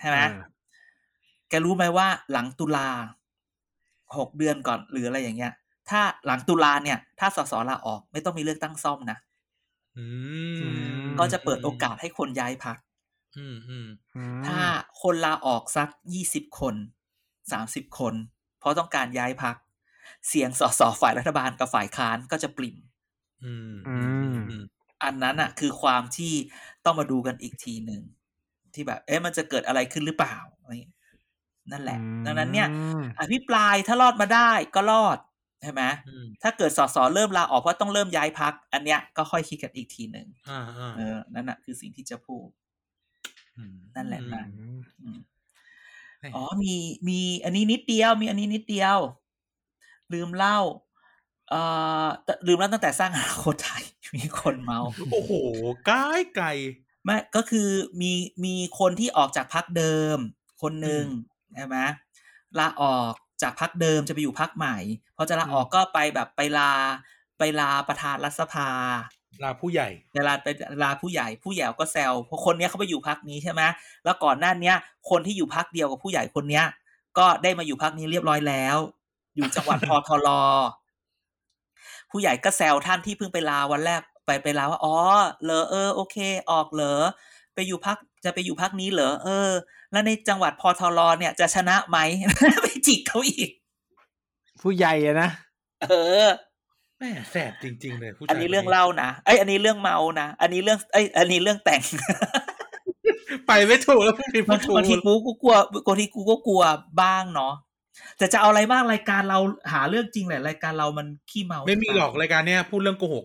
ใช่ไหมอ่าแกรู้ไหมว่าหลังตุลาหกเดือนก่อนหรืออะไรอย่างเงี้ย ถ้าหลังตุลาเนี่ย ถ้าสสลาออก ไม่ต้องมีเลือกตั้งซ่อมนะอือืมม ก็จะเปิดโอกาสให้คนย้ายพักอืมอืมอืมถ้าคนลาออกสักยี่สิบคนสามสิบคน เพราะต้องการย้ายพัก เสียงสสฝ่ายรัฐบาลกับฝ่ายค้านก็จะปริ่มอืมอืมอืมอันนั้นอะ คือความที่ต้องมาดูกันอีกทีหนึ่งที่แบบ เอ๊ะมันจะเกิดอะไรขึ้นหรือเปล่าอะไรอย่างเงี้ยนั่นแหละ ดังนั้นเนี่ยอืมอภิปรายถ้ารอดมาได้ก็รอด ใช่ไหมอืมถ้าเกิดสสเริ่มลาออกเพราะต้องเริ่มย้ายพัก อันเนี้ยก็ค่อยคิดกันอีกทีหนึ่งอ่าอ่าเออ นั่นแหะคือสิ่งที่จะพูดมนั่นแหละนะอืมอืมเฮ้ยอ๋อมีมีอันนี้นิดเดียว มีอันนี้นิดเดียว ลืมเล่า เอ่อแต่ลืมเล่าตั้งแต่สร้างอนาคตไทย มีคนเมาโอ้โหไกลไกลไม่ก็คือมีมีคนที่ออกจากพักเดิม คนหนึ่งใช่ไหมลาออก จากพักเดิมจะไปอยู่พักใหม่พอจะลาออกก็ไปแบบไปลาไปลาประธานรัฐสภา ลาผู้ใหญ่เวลาไปลาผู้ใหญ่ผู้ใหญ่ก็แซวเพราะคนเนี้ยเขาไปอยู่พักนี้ใช่ไหมแล้วก่อนหน้าเนี้ย คนที่อยู่พักเดียวกับผู้ใหญ่คนเนี้ย ก็ได้มาอยู่พักนี้เรียบร้อยแล้ว อยู่จังหวัดพทลผู้ใหญ่ก็แซวท่านที่เพิ่งไปลาวันแรกไปไปลาว่าอ๋อเหรอเออโอเค ออกเหรอไปอยู่พักจะไปอยู่พักนี้เหรอเออ แล้วในจังหวัดพทลเนี่ยจะชนะไหมไปจิกเขาอีก ผู้ใหญ่อะนะเออแม่แสบจริง ๆ เลยผู้ชายอันนี้เรื่องคเล่านะไอยอันนี้เรื่องเมานะอันนี้เรื่องไอยอันนี้เรื่องแต่ง ไปไม่ถูกแล้วผู้ผิดบาผู้งถูกบางทีกูก็กลัวบางทีกูก็กลัวบ้างเนาะแต่จะเอาอะไรบ้างรายการเราหาเรื่องจริงแหละรายการเรามันขี้เมา ไม่มีหรอกรายการเนี้ยพูดเรื่องโกหก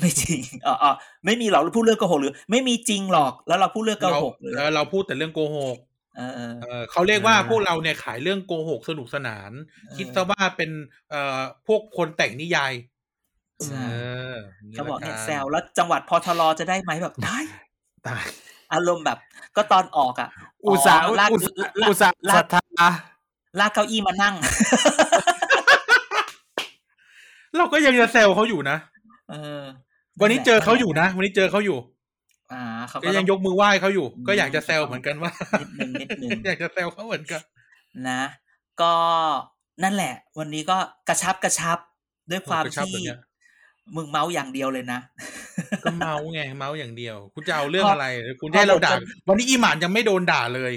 ไม่จริงอ๋ออ๋อไม่มีหรอกเราพูดเรื่องโกหกหรือ ไม่มีจริงหรอกแล้วเราพูดเรื่องโกเราหกหรือเออเราพูดแต่เรื่องโกหกเออเออเออเขาเรียกว่าพวกเราเนี่ยขายเรื่องโกหกสนุกสนาน คิดซะว่าเป็นเอ่อพวกคนแต่งนิยายใช่เออนี่เขาบอกละเนี่ยนแซวแล้วจังหวัดพอทลจะได้ไหมแบบได้ตายอารมณ์แบบ ก็ตอนออกอะ อุตส่าห์ลากอุตส่าห์ลากอุตส่าห์ลาศรักทธาลากเก้าอี้มานั่ง เราก็ยังจะแซวเขาอยู่นะ เออ วันนี้เจอเขาอยู่นะ วันนี้เจอเขาอยู่ อ่าเขาก็ก็ยังต้ยองกมือไหว้เขาอยู่อืมก็อยากจะแซวเหมือนกันว่านิดนึงนิดนึงอยากจะแซวเขาเหมือนกัน นะ ก็นั่นแหละ วันนี้ก็กระชับกระชับด้วยความกระชับที่แบบเนี้ยมึงเมาส์อย่างเดียวเลยนะ ก็เมาส์ไงเมาส์อย่างเดียว คุณจะเอาเรื่องพออะไร คุณจะให้เราด่าพอผมจะวันนี้อีหมานยังไม่โดนด่าเลย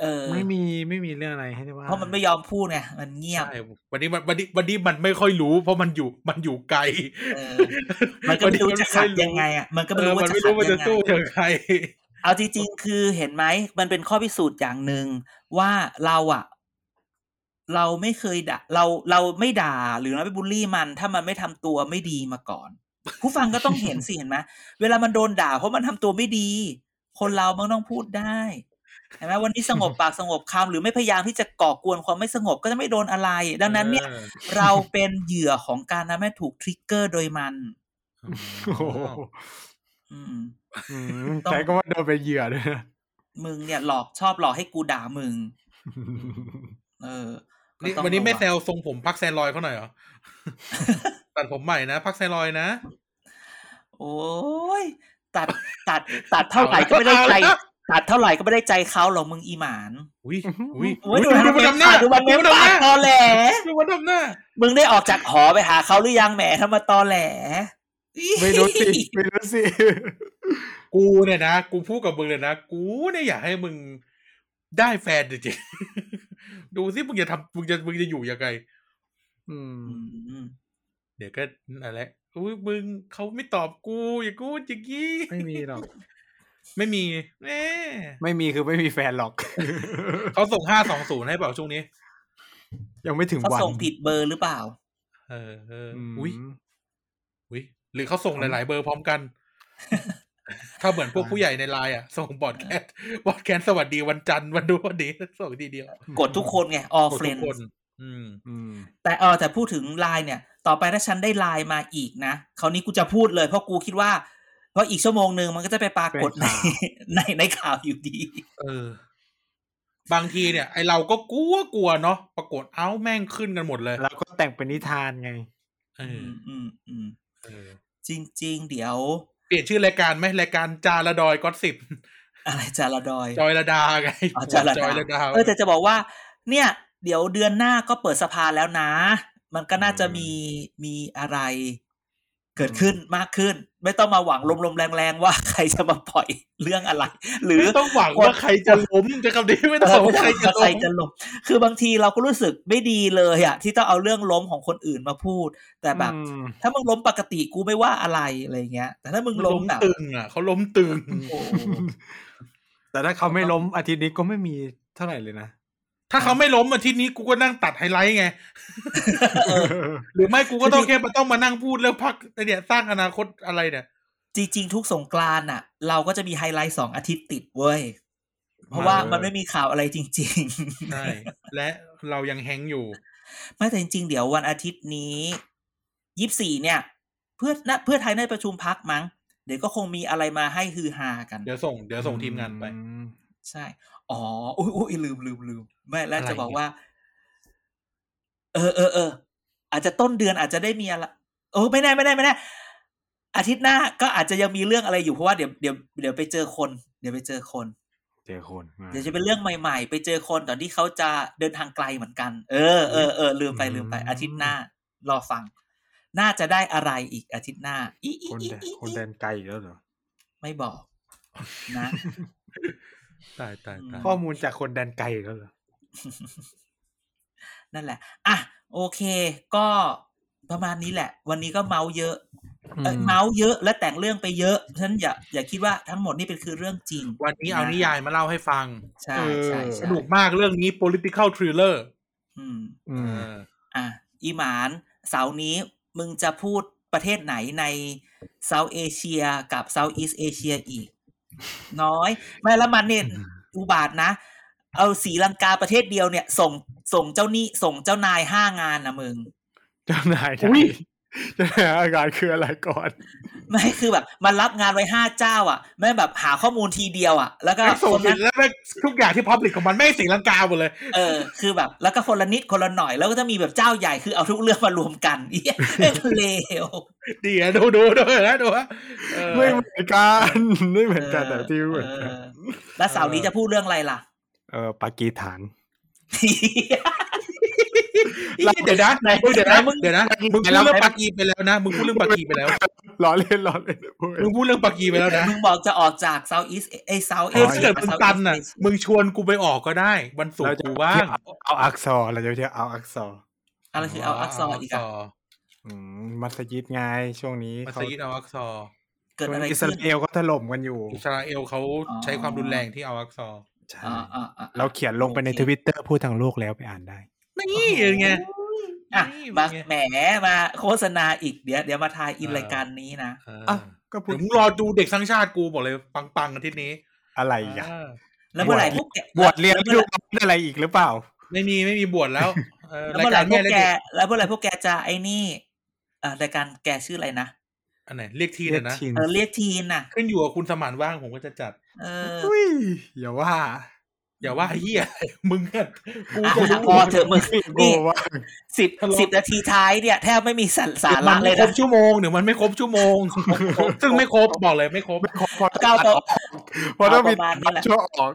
เออ ไม่มีไม่มีเรื่องอะไรให้ได้ว่าเพราะมันไม่ยอมพูดไงมันเงียบใช่วันนี้มันวันนี้วันนี้มันไม่ค่อยรู้ เพราะมันอยู่มันอยู่ไกลเออมันก็ไม่รู้จะขัดยังไงอะมันก็เอไม่อรู้มัว่านจะไม่ขัรู้ดมันยัจะงไงสู้เจอใครเอาจริงๆคือเห็นไหมมันเป็นข้อพิสูจน์อย่างหนึ่งว่าเราอะเราไม่เคยด่าเราเราไม่ด่าหรือเราไม่บูลลี่มัน ถ้ามันไม่ทำตัวไม่ดีมาก่อน ผู้ฟังก็ต้องเห็นสิเห็นไหมเวลามันโดนด่า เพราะมันทำตัวไม่ดี คนเรามันต้องพูดได้ เห็นไหมวันนี้สงบปากสงบคำหรือไม่พยายามที่จะก่อกวนความไม่สงบก็จะไม่โดนอะไร ดังนั้นเนี่ยออเราเป็นเหยื่อของการทำให้ถูกทริกเกอร์โดยมันโอ้โหอืมอืมใช้ก็ว่าโดนเป็นเหยื่อด้วยนะมึงเนี่ยหลอกชอบหลอกให้กูด่ามึง เออก็นี่ต้องวันนี้ไม่ระแซวทรงผมพักแซนลอยเขาหน่อยเหรอตัดผมใหม่นะพักแซนลอยนะ โอ้ยตัดตัดตัดเท่าไหร่ก็ไม่ได้ใจ ตัดเท่าไหร่ก็ไม่ได้ใจเขาหรอกมึงอีหมาน อุ้ยอุ้ยโอ้ยดูดูมันมันทำหน้าดูมันดูเม้มมันทำหปากน้าตอแหลดูมันทำหน้า มึงได้ออกจากหอไปหาเขาหรือยังแหมทำมาตอแหล ไม่รู้สิไม่รู้สิ กูเนี่ยนะ กูพูดกับมึงเลยนะ กูเนี่ยอยากให้มึงได้แฟนจริงๆดูสิมึงจะทำมึงจะมึงจะอยู่ยังไงอืมอืมเดี๋ยวก็นั่นแหละอุ้ยมึงเขาไม่ตอบกู อย่างกูอย่างงี้ไม่มีหรอก ไม่มีแน่ไม่มีคือไม่มีแฟนหรอก เขาส่งห้าสองศูนย์ให้เปล่าช่วงนี้ ยังไม่ถึงเขาวันส่งผิดเบอร์หรือเปล่า เออเอออืมอุ้ยอุ้ยหรือเขาส่งหลาย ๆ เบอร์พร้อมกัน ถ้าเหมือนพวกผู้ใหญ่ในไลน์อะ ส่ง broadcast broadcast สวัสดีวันจันทร์วันดูวันดีส่งทีเดียว กดทุกคนไง all กดทุก friends คนอืมอืมแต่เออแต่พูดถึงไลน์เนี่ย ต่อไปถ้าฉันได้ไลน์มาอีกนะคราวนี้กูจะพูดเลยเพราะกูคิดว่า เพราะอีกชั่วโมงหนึ่งมันก็จะไปปรากฏในในในข่าวอยู่ดี เออ บางทีเนี่ย ไอเราก็กลัวกลัวเนาะปรากฏเอ้าแม่งขึ้นกันหมดเลยแล้วก็แต่งเป็นนิทานไงเออือมอืมอืมเออ จริงๆเดี๋ยว เปลี่ยนชื่อรายการไหมรายการจาระดอยก็สิบอะไรจาระดอย จอยระดาไงอ๋อจาระจอยระดาดาเออแต่จะบอกว่า เนี่ย เดี๋ยวเดือนหน้าก็เปิดสภาแล้วนะ มันก็น่าจะมีมีอะไร เกิดขึ้นมากขึ้น ไม่ต้องมาหวังลมๆแรงๆว่าใครจะมาปล่อยเรื่องอะไร หรือไม่ต้องหวังว่าใครจะล้มจะคำนี้ไม่ต้องหวังว่าใครจะใครล้มจะล้มคือบางทีเราก็รู้สึกไม่ดีเลยอะที่ต้องเอาเรื่องล้มของคนอื่นมาพูด แต่แบบอืมถ้ามึงล้มปกติกูไม่ว่าอะไรอะไรเงี้ย แต่ถ้ามึงล้ล้มมแบบตึงอะเขาล้มตึงโอ้โหแต่ถ้าเขาไม่ล้มอาทิตย์นี้ก็ไม่มีเท่าไหร่เลยนะ ถ้าเขาไม่ล้มอาทิตย์นี้กูก็นั่งตัดไฮไลท์ไง หรือไม่กูก็ต้องแค่มาต้องมานั่งพูดเรื่องพักเนี่ยสร้างอนาคตอะไรเนี่ย จริง ๆ ทุกสงกรานต์อะ เราก็จะมีไฮไลท์สองอาทิตย์ติดเว้ย เพราะว่าเออมันไม่มีข่าวอะไรจริงใช่และเรายังแฮงก์อยู่ๆไม่แต่จริง ๆ เดี๋ยววันอาทิตย์นี้ยี่สิบสี่เนี่ย เพื่อนะเพื่อไทยในประชุมพักมั้ง เดี๋ยวก็คงมีอะไรมาให้ฮือฮากัน เดี๋ยวส่ง เดี๋ยวส่งทีมงานไปอืมใช่ อ๋ออุ้ยอุ้ยลืมลืมลืมไม่แล้วอะไรจะบอกเนี่ยว่า เออเออเอออาจจะต้นเดือนอาจจะได้มีอะไรโอ้ไม่แน่ไม่แน่ไม่แน่อาทิตย์หน้าก็อาจจะยังมีเรื่องอะไรอยู่เพราะว่าเดี๋ยวเดี๋ยวเดี๋ยวไปเจอคน เดี๋ยวไปเจอคน เจอคนอ่าเดี๋ยวจะเป็นเรื่องใหม่ ๆ ไปเจอคนตอนที่เขาจะเดินทางไกลเหมือนกัน เออเออเออลืมไปลืมไป อาทิตย์หน้ารอฟัง น่าจะได้อะไรอีกอาทิตย์หน้าอีอีคนอีแดนอีคนแดนไกลอีกแล้วเหรอไม่บอกนะ ตายตายตายข้อมูลจากคนแดนไกลอีกแล้วเหรอนั่นแหละ อะ โอเค ก็ประมาณนี้แหละ วันนี้ก็เมาส์เยอะเอ้ยเมาส์เยอะและแต่งเรื่องไปเยอะฉะนั้นอย่าอย่าคิดว่าทั้งหมดนี่เป็นคือเรื่องจริง วันนี้เอานิยายมาเล่าให้ฟัง ใช่ใช่ใช่สนุกมากเรื่องนี้ political thriller อืมอืมเอออะอีหมาน เสาร์นี้มึงจะพูดประเทศไหนใน South Asia กับ Southeast Asia อีก น้อยไม่แล้วมันเนี่ยอุบาทนะ เอาสีลังกาประเทศเดียวเนี่ย ส่งส่งเจ้าหนี้ส่งเจ้านายห้างานนะมึง เจ้านายไหนอุ๊ยเจ้านายอาการคืออะไรก่อน ไม่คือแบบ มันรับงานไว้ห้าเจ้า อะแม่งแบบหาข้อมูลทีเดียวอะ แล้วก็แม่งส่งคนผินั้ดนแล้วแม่งทุกอย่างที่พับลิกของมันไม่งสีลังกาหมดเลย เออ คือแบบ แล้วก็คนละนิดคนละหน่อยแล้วก็จะมีแบบเจ้าใหญ่คือเอาทุกเรื่องมารวมกันเอี้ยแม่งเลวดีอะดูดูดูนะดูนะเออไม่เหมือนกันไม่เหมือนกันแต่ที่เหมือนเอกันอแล้วเสาร์นี้จะพูดเรื่องอะไรล่ะ เออปากีสถาน เดี๋ยวนะเดี๋ยวนะเดี๋ยวนะมึงพูดเรื่องปากีไปแล้วนะมึงพูดเรื่องปากีไปแล้วล้อเล่นล้อเล่นพูดมึงพูดเรื่องปากีไปแล้วนะมึงบอกจะออกจากเซาท์อีสเอเซาท์เออถ้าเกิดมึงตันน่ะมึงชวนกูไปออกก็ได้วันศุกเราร์จะกูว่าว่างเอาอักษรเราจะเที่ยวเอาอักษรอะไรคือเอาอักษรอีกอะอืมมัสยิดไงช่วงนี้มัสเขายิดเอาอักซอร์เกิดอะไรอิสขึ้นราเอลก็ถล่มกันอยู่อิสราเอลเขาใช้ความรุนแรงที่เอาอักซอร์ใช่อ่าอ่าอ่าเราเขียนลงไปในโอเคทวิตเตอร์พูดทางโลกแล้วไปอ่านได้ นี่ไงอะนี่มาไงแหมมาโฆษณาอีกเดี๋ยวเดี๋ยวมาทายอินเออรายการนี้นะเอออะก็พูดเดี๋ยวมึงรอดูเด็กสร้างชาติกูบอกเลย ปังๆอาทิตย์นี้ อะไรอีกอะอ่าแล้วเมื่อไหร่พวกแกบวชเรียนแล้วดูเมื่อไหร่อะไรอีกหรือเปล่า ไม่มีไม่มีบวชแล้วเออแล้วรายเมื่อไหการ่รพวแม่กและแกเด็กแล้วเมื่อไหร่พวกแกจะไอ้นี่อ่ารายการแกชื่ออะไรนะอันไหนเรียกทีนะนะทีนเออเรียกทีนน่ะ ขึ้นอยู่กับคุณสมานว่างผมก็จะจัด เอออุ้ยอย่าว่า อย่าว่าเฮียมึงเนี่ยกูอะจะรู้พอเถอะมึงโกนี่ว่าสิบทะเลาะสิบนาทีท้ายเนี่ย แทบไม่มีสาสามัระนเลไม่ยครนะบชั่วโมงเดี๋ยวมันไม่ครบชั่วโมง ซึ่งไม่ครบบอกเลยไม่ครบพอก้าวต่อพอต้องมีประมาณนี้แหละช่วงออก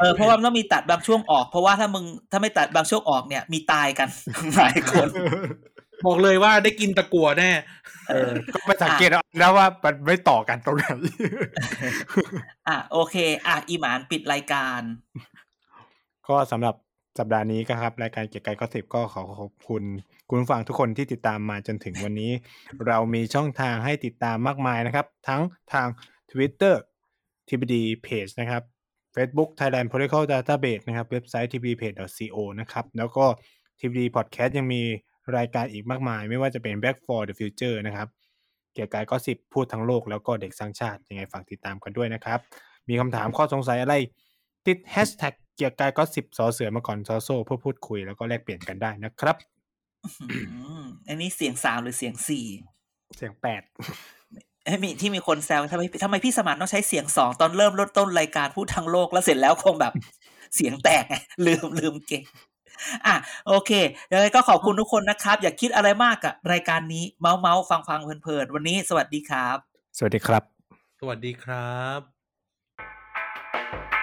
เออเพราะว่ามันต้องมีตัดบางช่วงออก เพราะว่าถ้ามึงถ้าไม่ตัดบางช่วงออกเนี่ย มีตายกันหลายคน บอกเลยว่าได้กินตะกัวแน่เออก็ไปสังเกตเอาแล้วว่ามันไม่ต่อกันตรงไหนอะโอเค อะอีหมานปิดรายการ ก็สำหรับสัปดาห์นี้ก็ครับ รายการเกียร์กายก็สิบก็ขอขอบคุณคุณผู้ฟังทุกคนที่ติดตามมาจนถึงวันนี้ เรามีช่องทางให้ติดตามมากมายนะครับ ทั้งทาง Twitter TBD Page นะครับ Facebook Thailand Political Database นะครับ เว็บไซต์ tbdpage.co นะครับ แล้วก็ TBD Podcast ยังมี รายการอีกมากมาย ไม่ว่าจะเป็น Back for the Future นะครับเกี่ยวกับก็สิบพูดทั้งโลกแล้วก็เด็กสร้างชาติยังไงฝากติดตามกันด้วยนะครับ มีคำถามข้อสงสัยอะไร ติดแฮชแท็กเกียร์กายก็สิบสอเสือมาก่อนซอโซ่เพื่อพูดคุยแล้วก็แลกเปลี่ยนกันได้นะครับอืมอันนี้เสียงสามหรือเสียงสี่เสียงแปดเอ้ยมีที่มีคนแซวทำไมทำไมพี่สมานต้องใช้เสียงสองตอนเริ่มรถต้นรายการพูดทั้งโลกแล้วเสร็จแล้วคงแบบเสียงแตกไงลืมลืมเก่ง อะโอเคยังไงก็ขอบคุณทุกคนนะครับ อย่าคิดอะไรมากกับรายการนี้เมาส์เมาส์ฟังฟังเพลินๆวันนี้สวัสดีครับ สวัสดีครับ สวัสดีครับ